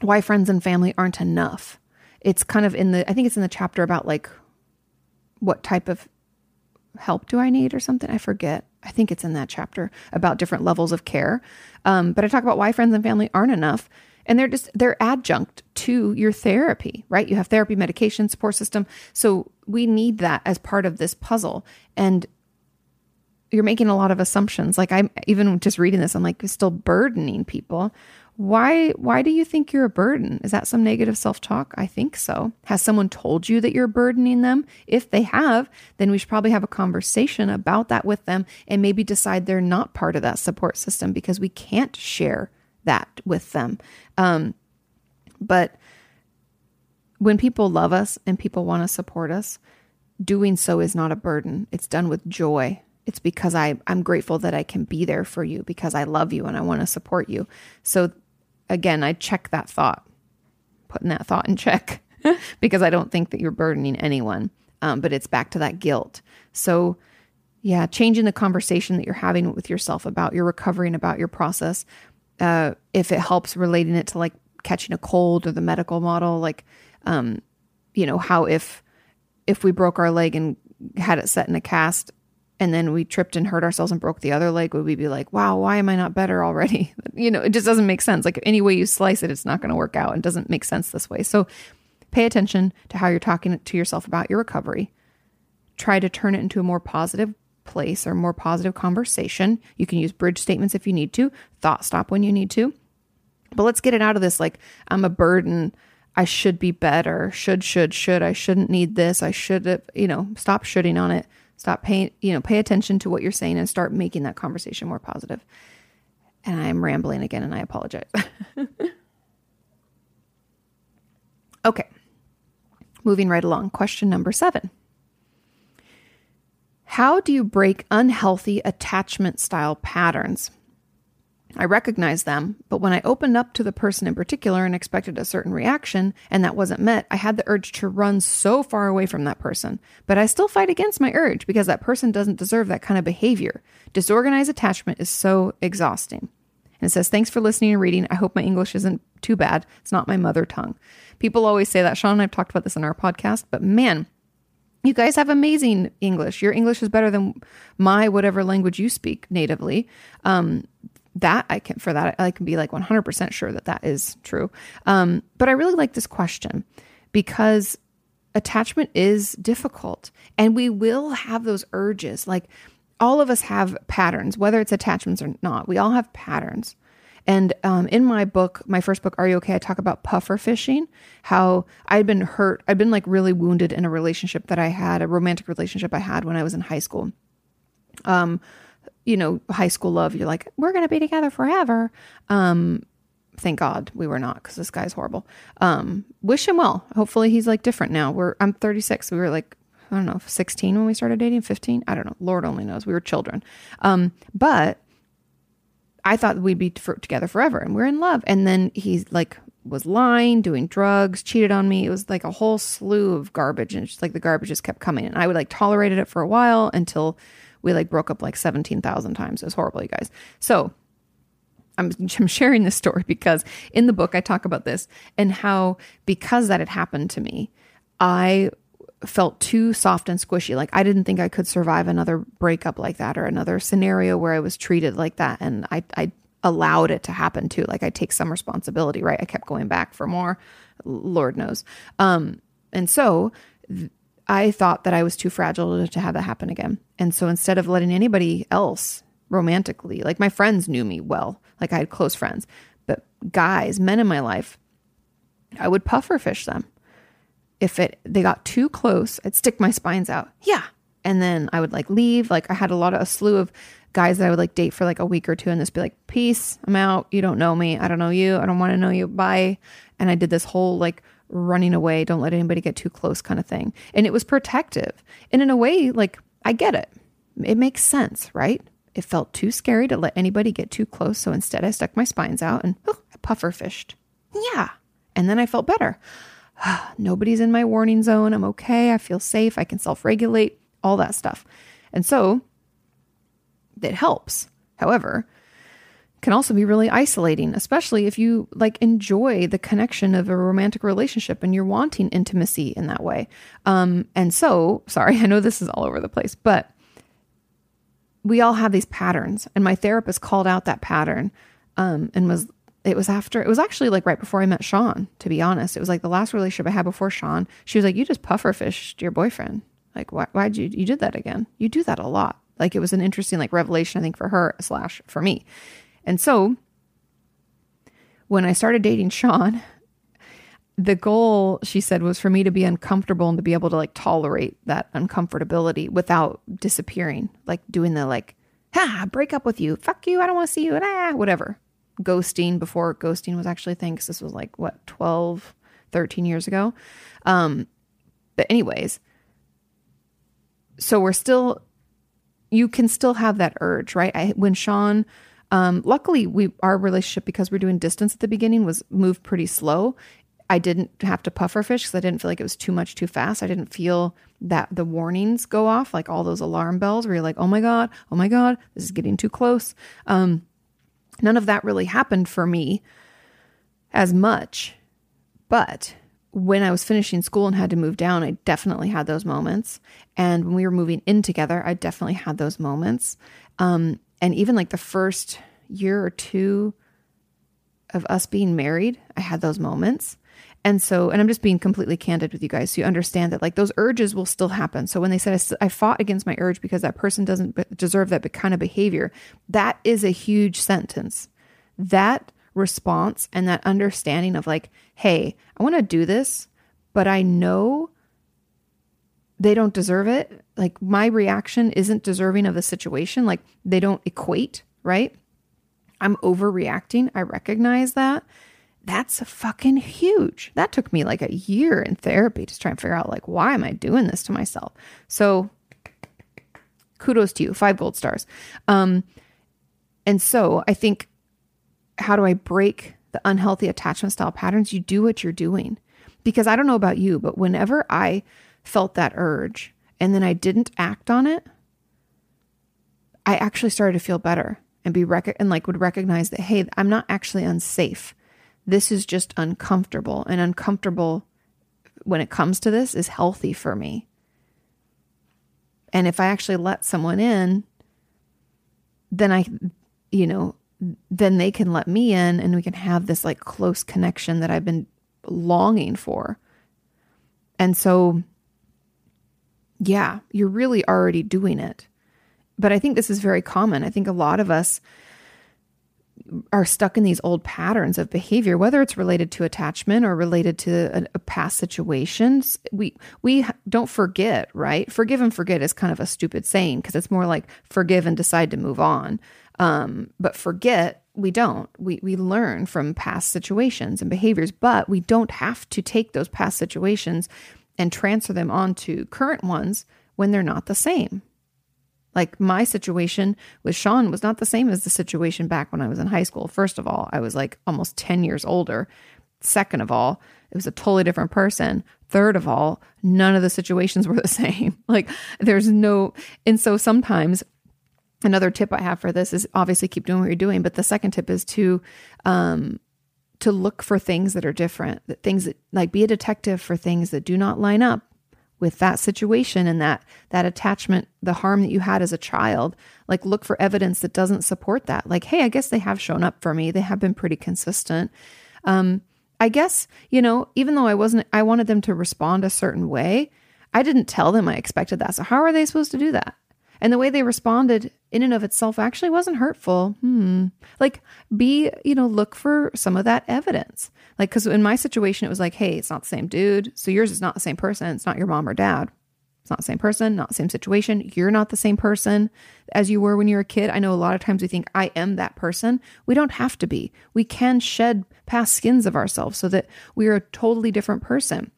[SPEAKER 1] why friends and family aren't enough. It's kind of in the, I think it's in the chapter about like what type of help do I need or something? I forget. I think it's in that chapter about different levels of care. Um, but I talk about why friends and family aren't enough. And they're just, they're adjunct to your therapy, right? You have therapy, medication, support system. So we need that as part of this puzzle. And you're making a lot of assumptions. Like I'm even just reading this, I'm like, still burdening people. Why why do you think you're a burden? Is that some negative self-talk? I think so. Has someone told you that you're burdening them? If they have, then we should probably have a conversation about that with them and maybe decide they're not part of that support system because we can't share that with them. Um, but when people love us and people want to support us, doing so is not a burden. It's done with joy. It's because I, I'm grateful that I can be there for you because I love you and I want to support you. So again, I check that thought, putting that thought in check because I don't think that you're burdening anyone. Um, but it's back to that guilt. So, yeah, changing the conversation that you're having with yourself about your recovery and about your process. Uh, if it helps relating it to like catching a cold or the medical model, like, um, you know, how if if we broke our leg and had it set in a cast, and then we tripped and hurt ourselves and broke the other leg, would we be like, wow, why am I not better already? you know, it just doesn't make sense. Like any way you slice it, it's not going to work out. and doesn't make sense this way. So pay attention to how you're talking to yourself about your recovery. Try to turn it into a more positive place or more positive conversation. You can use bridge statements if you need to, thought stop when you need to. But let's get it out of this like, I'm a burden. I should be better. Should, should, should. I shouldn't need this. I should have, you know, stop shooting on it Stop paying, you know, pay attention to what you're saying and start making that conversation more positive. And I'm rambling again and I apologize. okay. Moving right along. Question number seven. How do you break unhealthy attachment style patterns? I recognized them, but when I opened up to the person in particular and expected a certain reaction and that wasn't met, I had the urge to run so far away from that person. But I still fight against my urge because that person doesn't deserve that kind of behavior. Disorganized attachment is so exhausting. And it says, Thanks for listening and reading. I hope my English isn't too bad. It's not my mother tongue. People always say that. Sean and I've talked about this in our podcast, but man, you guys have amazing English. Your English is better than my whatever language you speak natively. Um, that I can for that I can be like 100% sure that that is true. Um, but I really like this question because attachment is difficult and we will have those urges. Like all of us have patterns, whether it's attachments or not. We all have patterns. And um, in my book, my first book, Are You Okay? I talk about puffer fishing, how I'd been hurt. I'd been like really wounded in a relationship that I had, a romantic relationship I had when I was in high school. Um, you know, high school love, you're like, we're going to be together forever. Um, thank God we were not because this guy's horrible. Um, wish him well. Hopefully he's like different now. We're, I'm 36. We were like, I don't know, 16 when we started dating, 15. I don't know. Lord only knows. We were children. Um, but I thought we'd be for, together forever and we're in love. And then he's like, was lying, doing drugs, cheated on me. It was like a whole slew of garbage. And it's just like the garbage just kept coming. And I would like tolerated it for a while until we like broke up like 17,000 times. It was horrible, you guys. So I'm, I'm sharing this story because in the book I talk about this and how because that had happened to me, I felt too soft and squishy. Like I didn't think I could survive another breakup like that or another scenario where I was treated like that. And I, I allowed it to happen too. Like I take some responsibility, right? I kept going back for more, Lord knows. Um, and so th- I thought that I was too fragile to have that happen again. And so instead of letting anybody else romantically, like my friends knew me well, like I had close friends, But guys, men in my life, I would puffer fish them. If it they got too close, I'd stick my spines out. Yeah. And then I would like leave. Like I had a lot of a slew of guys that I would like date for like a week or two and just be like, peace, I'm out. You don't know me. I don't know you. I don't want to know you. Bye. And I did this whole like running away, don't let anybody get too close kind of thing. And it was protective. And in a way, like I get it. It makes sense, right? It felt too scary to let anybody get too close. So instead, I stuck my spines out and oh, I puffer fished. Yeah. And then I felt better. Nobody's in my warning zone. I'm okay. I feel safe. I can self regulate, all that stuff. And so it helps. However, can also be really isolating, especially if you like enjoy the connection of a romantic relationship and you're wanting intimacy in that way. Um, and so, sorry, I know this is all over the place, but we all have these patterns. And my therapist called out that pattern um, and was, it was after, it was actually like right before I met Sean, to be honest. It was like the last relationship I had before Sean. She was like, You just puffer fished your boyfriend. Like, why, why'd you, you did that again? You do that a lot. Like, it was an interesting, like, revelation, I think, for her slash for me. And so when I started dating Sean, the goal, she said, was for me to be uncomfortable and to be able to like tolerate that uncomfortability without disappearing, like doing the like, ha, break up with you, fuck you, I don't want to see you, ah, whatever. Ghosting before ghosting was actually a thing, because this was like, what, 12, 13 years ago. Um, but, anyways, so we're still, you can still have that urge, right? I, when Sean, um, luckily, we our relationship because we're doing distance at the beginning was moved pretty slow. I didn't have to puffer fish because I didn't feel like it was too much too fast. I didn't feel that the warnings go off like all those alarm bells where you're like, oh my god, oh my god, this is getting too close. Um, none of that really happened for me as much, but when I was finishing school and had to move down, I definitely had those moments. And when we were moving in together, I definitely had those moments. Um, and even like the first year or two of us being married, I had those moments. And so, and I'm just being completely candid with you guys so you understand that like those urges will still happen. So when they said I, fought against my urge because that person doesn't deserve that kind of behavior, that is a huge sentence. That response and that understanding of like, hey, I want to do this, but I know they don't deserve it. Like my reaction isn't deserving of the situation. Like they don't equate, right? I'm overreacting. I recognize that. That's fucking huge. That took me like a year in therapy to try and figure out like why am I doing this to myself? So kudos to you. 5 gold stars. Um and so I think how do I break the unhealthy attachment style patterns? You do what you're doing. Because I don't know about you, but whenever I felt that urge and then I didn't act on it, I actually started to feel better and be rec- and like would recognize that hey, I'm not actually unsafe. This is just uncomfortable and uncomfortable when it comes to this is healthy for me. And if I actually let someone in, then I you know, then they can let me in and we can have this like close connection that I've been longing for. And so yeah, you're really already doing it. But I think this is very common. I think a lot of us are stuck in these old patterns of behavior, whether it's related to attachment or related to a, a past situations. We we don't forget, right? Forgive and forget is kind of a stupid saying because it's more like forgive and decide to move on. Um, but forget, we don't. We we learn from past situations and behaviors, but we don't have to take those past situations and transfer them onto current ones when they're not the same. Like my situation with Sean was not the same as the situation back when I was in high school. First of all, I was like almost 10 years older. Second of all, it was a totally different person. Third of all, none of the situations were the same. Like there's no, and so sometimes another tip I have for this is obviously keep doing what you're doing. But the second tip is to, um, to look for things that are different, that things that like be a detective for things that do not line up with that situation and that that attachment, the harm that you had as a child. Like look for evidence that doesn't support that. Like, hey, I guess they have shown up for me. They have been pretty consistent. Um, I guess, you know, even though I wasn't I wanted them to respond a certain way, I didn't tell them I expected that. So how are they supposed to do that? And the way they responded in and of itself actually wasn't hurtful. Hmm. Like, be, you know, look for some of that evidence. Like, because in my situation, it was like, hey, it's not the same dude. So yours is not the same person. It's not your mom or dad. It's not the same person, not the same situation. You're not the same person as you were when you were a kid. I know a lot of times we think, I am that person. We don't have to be. We can shed past skins of ourselves so that we are a totally different person.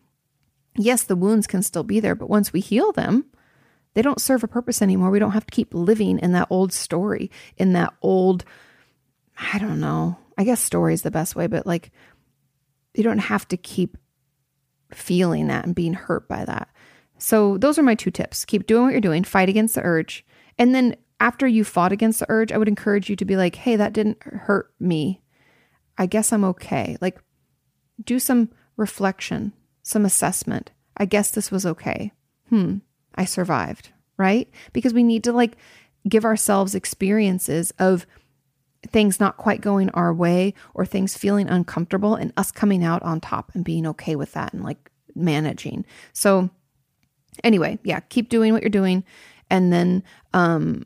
[SPEAKER 1] Yes, the wounds can still be there, but once we heal them, they don't serve a purpose anymore. We don't have to keep living in that old story, in that old, I don't know, I guess story is the best way, but like, you don't have to keep feeling that and being hurt by that. So, those are my two tips. Keep doing what you're doing, fight against the urge. And then, after you fought against the urge, I would encourage you to be like, hey, that didn't hurt me. I guess I'm okay. Like, do some reflection, some assessment. I guess this was okay. Hmm, I survived, right? Because we need to like give ourselves experiences of things not quite going our way or things feeling uncomfortable and us coming out on top and being okay with that and like managing. So, anyway, yeah, keep doing what you're doing. And then, um,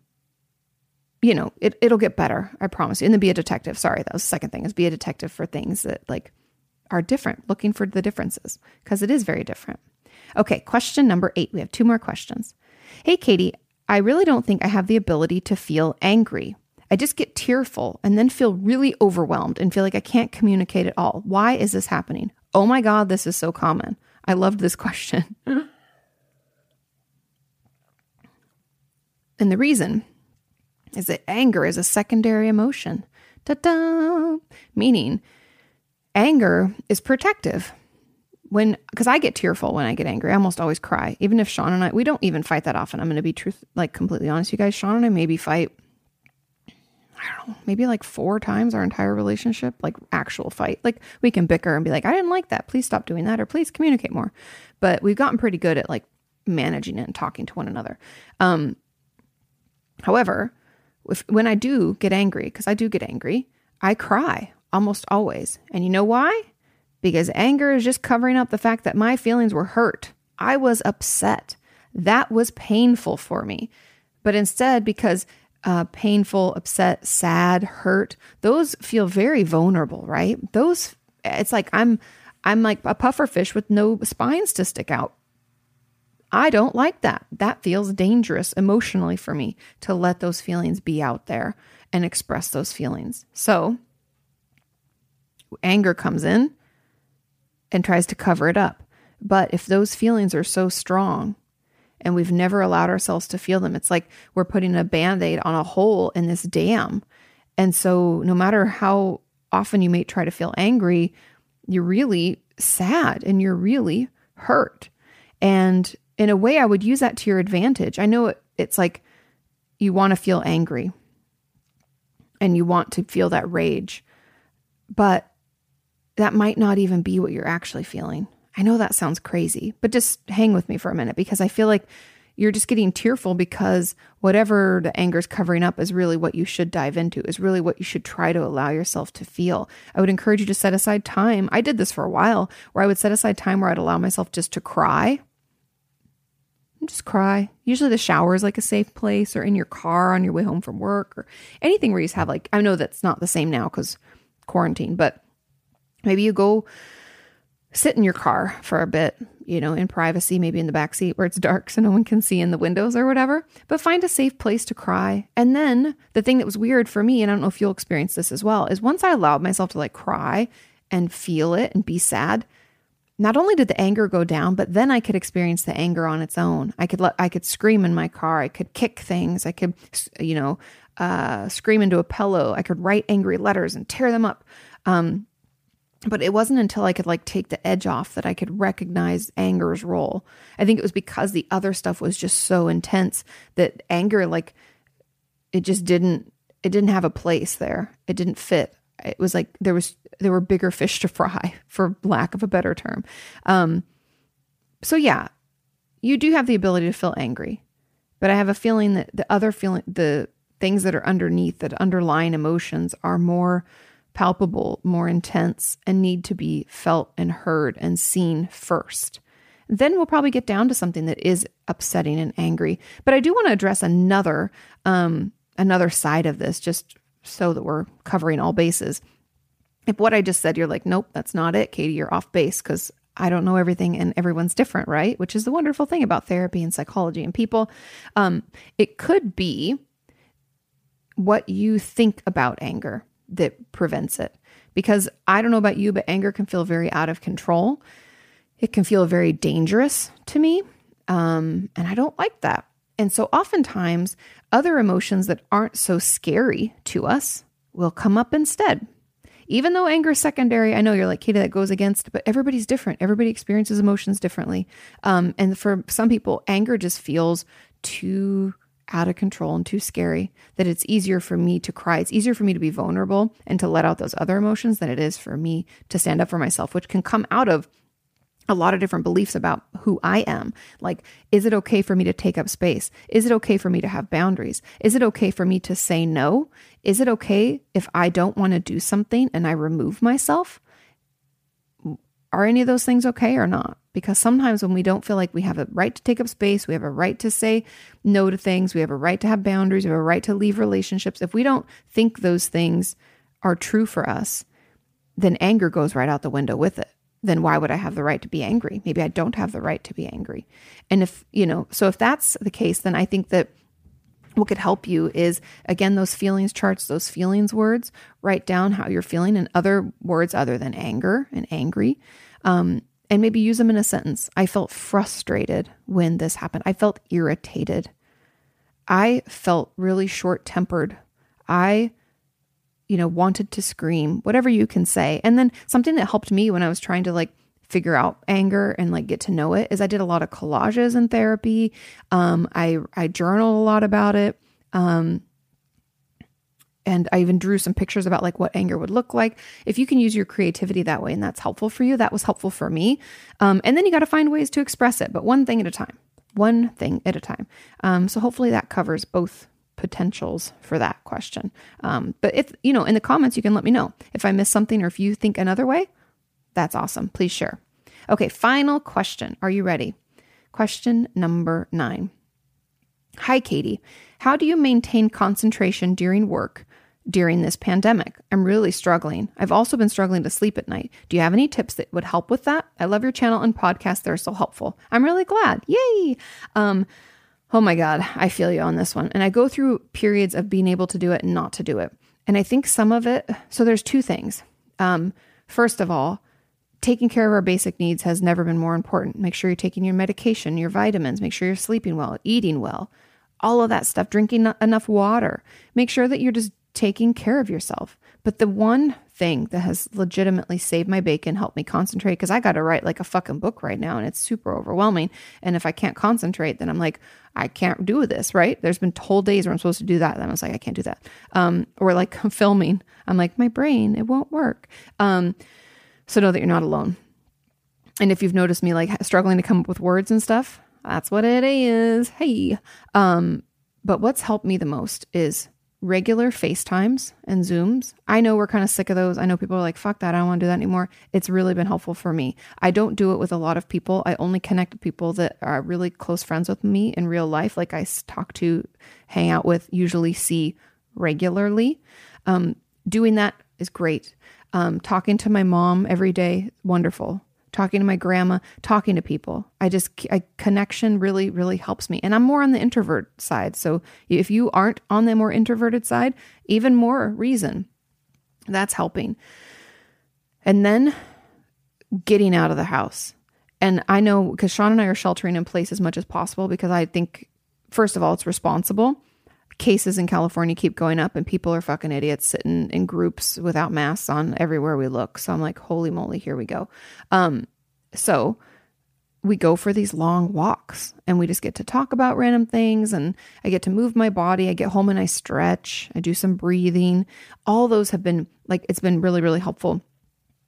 [SPEAKER 1] you know, it, it'll get better. I promise you. And then be a detective. Sorry, that was the second thing is be a detective for things that like are different, looking for the differences because it is very different. Okay, question number eight. We have two more questions. Hey, Kati, I really don't think I have the ability to feel angry. I just get tearful and then feel really overwhelmed and feel like I can't communicate at all. Why is this happening? Oh my God, this is so common. I loved this question. And the reason is that anger is a secondary emotion. Ta da! Meaning, anger is protective. When, because I get tearful when I get angry, I almost always cry. Even if Sean and I, we don't even fight that often. I'm going to be truth, like completely honest, you guys. Sean and I maybe fight, I don't know, maybe like four times our entire relationship, like actual fight. Like we can bicker and be like, I didn't like that. Please stop doing that, or please communicate more. But we've gotten pretty good at like managing it and talking to one another. Um, However, if, when I do get angry, because I do get angry, I cry almost always. And you know why? Because anger is just covering up the fact that my feelings were hurt. I was upset. That was painful for me. But instead, because uh, painful, upset, sad, hurt, those feel very vulnerable, right? Those, it's like I'm, I'm like a puffer fish with no spines to stick out. I don't like that. That feels dangerous emotionally for me to let those feelings be out there and express those feelings. So anger comes in and tries to cover it up. But if those feelings are so strong and we've never allowed ourselves to feel them, it's like we're putting a band aid on a hole in this dam. And so no matter how often you may try to feel angry, you're really sad and you're really hurt. And in a way, I would use that to your advantage. I know it, it's like you want to feel angry and you want to feel that rage, but that might not even be what you're actually feeling. I know that sounds crazy, but just hang with me for a minute because I feel like you're just getting tearful because whatever the anger is covering up is really what you should dive into, is really what you should try to allow yourself to feel. I would encourage you to set aside time. I did this for a while where I would set aside time where I'd allow myself just to cry just cry. Usually the shower is like a safe place or in your car on your way home from work or anything where you have like, I know that's not the same now because quarantine, but maybe you go sit in your car for a bit, you know, in privacy, maybe in the back seat where it's dark so no one can see in the windows or whatever, but find a safe place to cry. And then the thing that was weird for me, and I don't know if you'll experience this as well, is once I allowed myself to like cry and feel it and be sad, not only did the anger go down, but then I could experience the anger on its own. I could let, I could scream in my car. I could kick things. I could, you know, uh, scream into a pillow. I could write angry letters and tear them up. Um, but it wasn't until I could like take the edge off that I could recognize anger's role. I think it was because the other stuff was just so intense that anger, like, it just didn't, it didn't have a place there. It didn't fit it was like there was there were bigger fish to fry for lack of a better term um so yeah you do have the ability to feel angry but i have a feeling that the other feeling the things that are underneath that underlying emotions are more palpable more intense and need to be felt and heard and seen first then we'll probably get down to something that is upsetting and angry. But I do want to address another um, another side of this, just so that we're covering all bases. If what I just said, you're like, nope, that's not it, Kati, you're off base because I don't know everything and everyone's different, right? Which is the wonderful thing about therapy and psychology and people. Um, it could be what you think about anger that prevents it. Because I don't know about you, but anger can feel very out of control. It can feel very dangerous to me. Um, and I don't like that. And so oftentimes, other emotions that aren't so scary to us will come up instead. Even though anger is secondary, I know you're like, Kati, that goes against, but everybody's different. Everybody experiences emotions differently. Um, and for some people, anger just feels too out of control and too scary that it's easier for me to cry. It's easier for me to be vulnerable and to let out those other emotions than it is for me to stand up for myself, which can come out of a lot of different beliefs about who I am. Like, is it okay for me to take up space? Is it okay for me to have boundaries? Is it okay for me to say no? Is it okay if I don't want to do something and I remove myself? Are any of those things okay or not? Because sometimes when we don't feel like we have a right to take up space, we have a right to say no to things, we have a right to have boundaries, we have a right to leave relationships. If we don't think those things are true for us, then anger goes right out the window with it then why would I have the right to be angry? Maybe I don't have the right to be angry. And if, you know, so if that's the case, then I think that what could help you is again those feelings charts those feelings words write down how you're feeling and other words other than anger and angry um, and maybe use them in a sentence. I felt frustrated when this happened. I felt irritated. I felt really short tempered i you know, wanted to scream, whatever you can say. And then something that helped me when I was trying to like figure out anger and like get to know it is I did a lot of collages in therapy. Um, I I journal a lot about it. Um, and I even drew some pictures about like what anger would look like. If you can use your creativity that way and that's helpful for you, that was helpful for me. Um, and then you got to find ways to express it, but one thing at a time. One thing at a time. Um, so hopefully that covers both potentials for that question. Um, but if, you know, in the comments, you can let me know if I missed something or if you think another way. That's awesome. Please share. Okay, final question. Are you ready? Question number nine. Hi, Kati. How do you maintain concentration during work during this pandemic? I'm really struggling. I've also been struggling to sleep at night. Do you have any tips that would help with that? I love your channel and podcast. They're so helpful. I'm really glad. Yay. Um, Oh my God, I feel you on this one. And I go through periods of being able to do it and not to do it. And I think some of it, so there's two things. Um, first of all, taking care of our basic needs has never been more important. Make sure you're taking your medication, your vitamins, make sure you're sleeping well, eating well, all of that stuff, drinking enough water. Make sure that you're just taking care of yourself. But the one thing that has legitimately saved my bacon, helped me concentrate, because I got to write like a fucking book right now and it's super overwhelming. And if I can't concentrate, then I'm like, I can't do this, right? There's been whole days where I'm supposed to do that. And I was like, I can't do that. Um, or like filming, I'm like, my brain, it won't work. Um, so know that you're not alone. And if you've noticed me like struggling to come up with words and stuff, that's what it is. Hey. Um, but what's helped me the most is regular FaceTimes and Zooms. I know we're kind of sick of those. I know people are like, fuck that, I don't want to do that anymore. It's really been helpful for me. I don't do it with a lot of people. I only connect with people that are really close friends with me in real life, like I talk to, hang out with, usually see regularly. Um, doing that is great. Um, talking to my mom every day, wonderful talking to my grandma, talking to people. I just, a connection really, really helps me. And I'm more on the introvert side. So if you aren't on the more introverted side, even more reason that's helping. And then getting out of the house. And I know because Sean and I are sheltering in place as much as possible because I think, first of all, it's responsible cases in California keep going up and people are fucking idiots sitting in groups without masks on everywhere we look. So I'm like, holy moly, here we go. Um, so we go for these long walks and we just get to talk about random things and I get to move my body. I get home and I stretch. I do some breathing. All those have been like it's been really really helpful.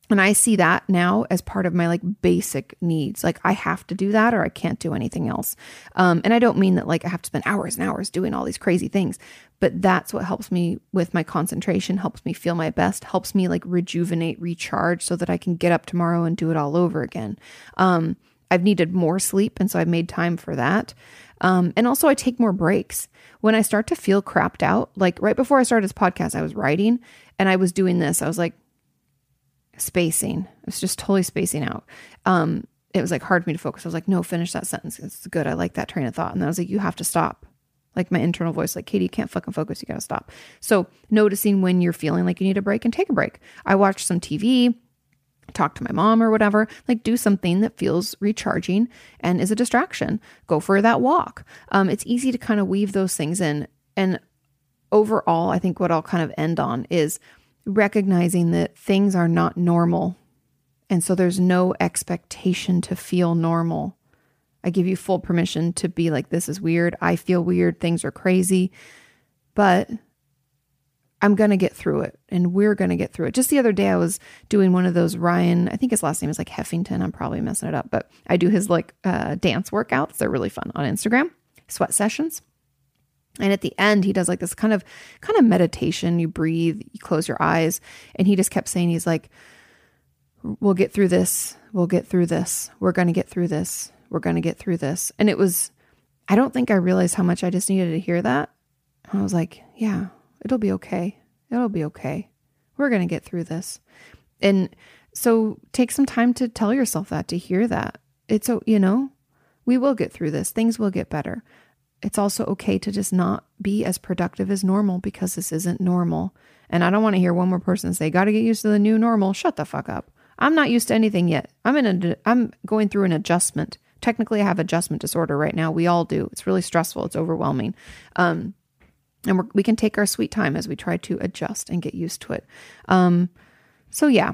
[SPEAKER 1] And I see that now as part of my like basic needs. Like I have to do that or I can't do anything else. Um, and I don't mean that like I have to spend hours and hours doing all these crazy things, but that's what helps me with my concentration, helps me feel my best, helps me like rejuvenate, recharge so that I can get up tomorrow and do it all over again. Um, I've needed more sleep. And so I've made time for that. Um, and also, I take more breaks. When I start to feel crapped out, like right before I started this podcast, I was writing and I was doing this. I was like spacing. It was just totally spacing out. Um, it was like hard for me to focus. I was like, no, finish that sentence. It's good. I like that train of thought. And I was like, you have to stop. Like my internal voice, like, Kati, you can't fucking focus. You got to stop. So noticing when you're feeling like you need a break and take a break. I watched some TV, talk to my mom or whatever, like do something that feels recharging and is a distraction. Go for that walk. Um, it's easy to kind of weave those things in. And overall, I think what I'll kind of end on is recognizing that things are not normal. And so there's no expectation to feel normal. I give you full permission to be like, this is weird. I feel weird. Things are crazy. But I'm going to get through it and we're going to get through it. Just the other day, I was doing one of those Ryan, I think his last name is like Heffington. I'm probably messing it up, but I do his like uh, dance workouts. They're really fun on Instagram, sweat sessions. And at the end, he does like this kind of kind of meditation. You breathe, you close your eyes, and he just kept saying, he's like, "We'll get through this. We'll get through this. We're going to get through this. We're going to get through this." And it was, I don't think I realized how much I just needed to hear that. I was like, "Yeah, It'll be okay. It'll be okay. We're going to get through this. And so take some time to tell yourself that, to hear that. It's, so you know, we will get through this. Things will get better. It's also okay to just not be as productive as normal because this isn't normal. And I don't want to hear one more person say, got to get used to the new normal. Shut the fuck up. I'm not used to anything yet. I'm in a, I'm going through an adjustment. Technically, I have adjustment disorder right now. We all do. It's really stressful. It's overwhelming. Um, and we can take our sweet time as we try to adjust and get used to it. Um, so yeah,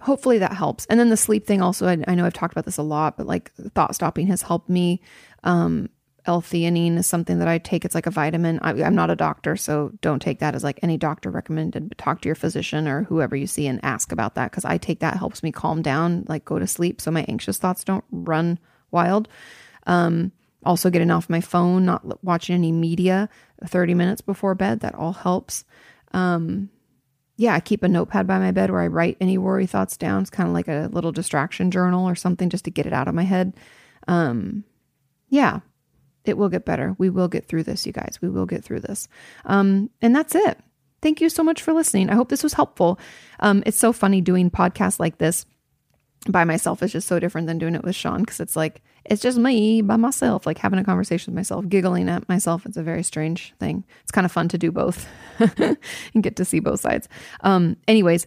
[SPEAKER 1] hopefully that helps. And then the sleep thing also, I, I know I've talked about this a lot, but like thought stopping has helped me. Um, L-theanine is something that I take. It's like a vitamin. I, am not a doctor, so don't take that as like any doctor recommended. But talk to your physician or whoever you see and ask about that because I take that helps me calm down, like go to sleep, so my anxious thoughts don't run wild. Um, also, getting off my phone, not watching any media 30 minutes before bed. That all helps. Um, yeah, I keep a notepad by my bed where I write any worry thoughts down. It's kind of like a little distraction journal or something just to get it out of my head. Um, yeah, it will get better. We will get through this, you guys. We will get through this. Um, and that's it. Thank you so much for listening. I hope this was helpful. Um, it's so funny doing podcasts like this by myself is just so different than doing it with Sean because it's like it's just me by myself, like having a conversation with myself, giggling at myself. It's a very strange thing. It's kind of fun to do both and get to see both sides. Um, anyways,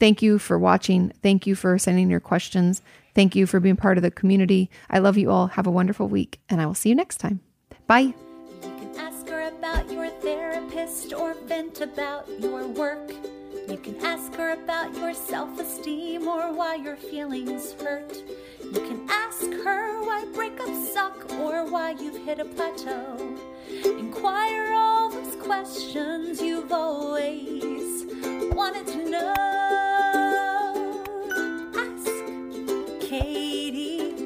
[SPEAKER 1] thank you for watching. Thank you for sending your questions. Thank you for being part of the community. I love you all. Have a wonderful week, and I will see you next time. Bye.
[SPEAKER 2] You can ask her about your therapist or vent about your work. You can ask her about your self esteem or why your feelings hurt. You can ask her why breakups suck or why you've hit a plateau. Inquire all those questions you've always wanted to know. Kati.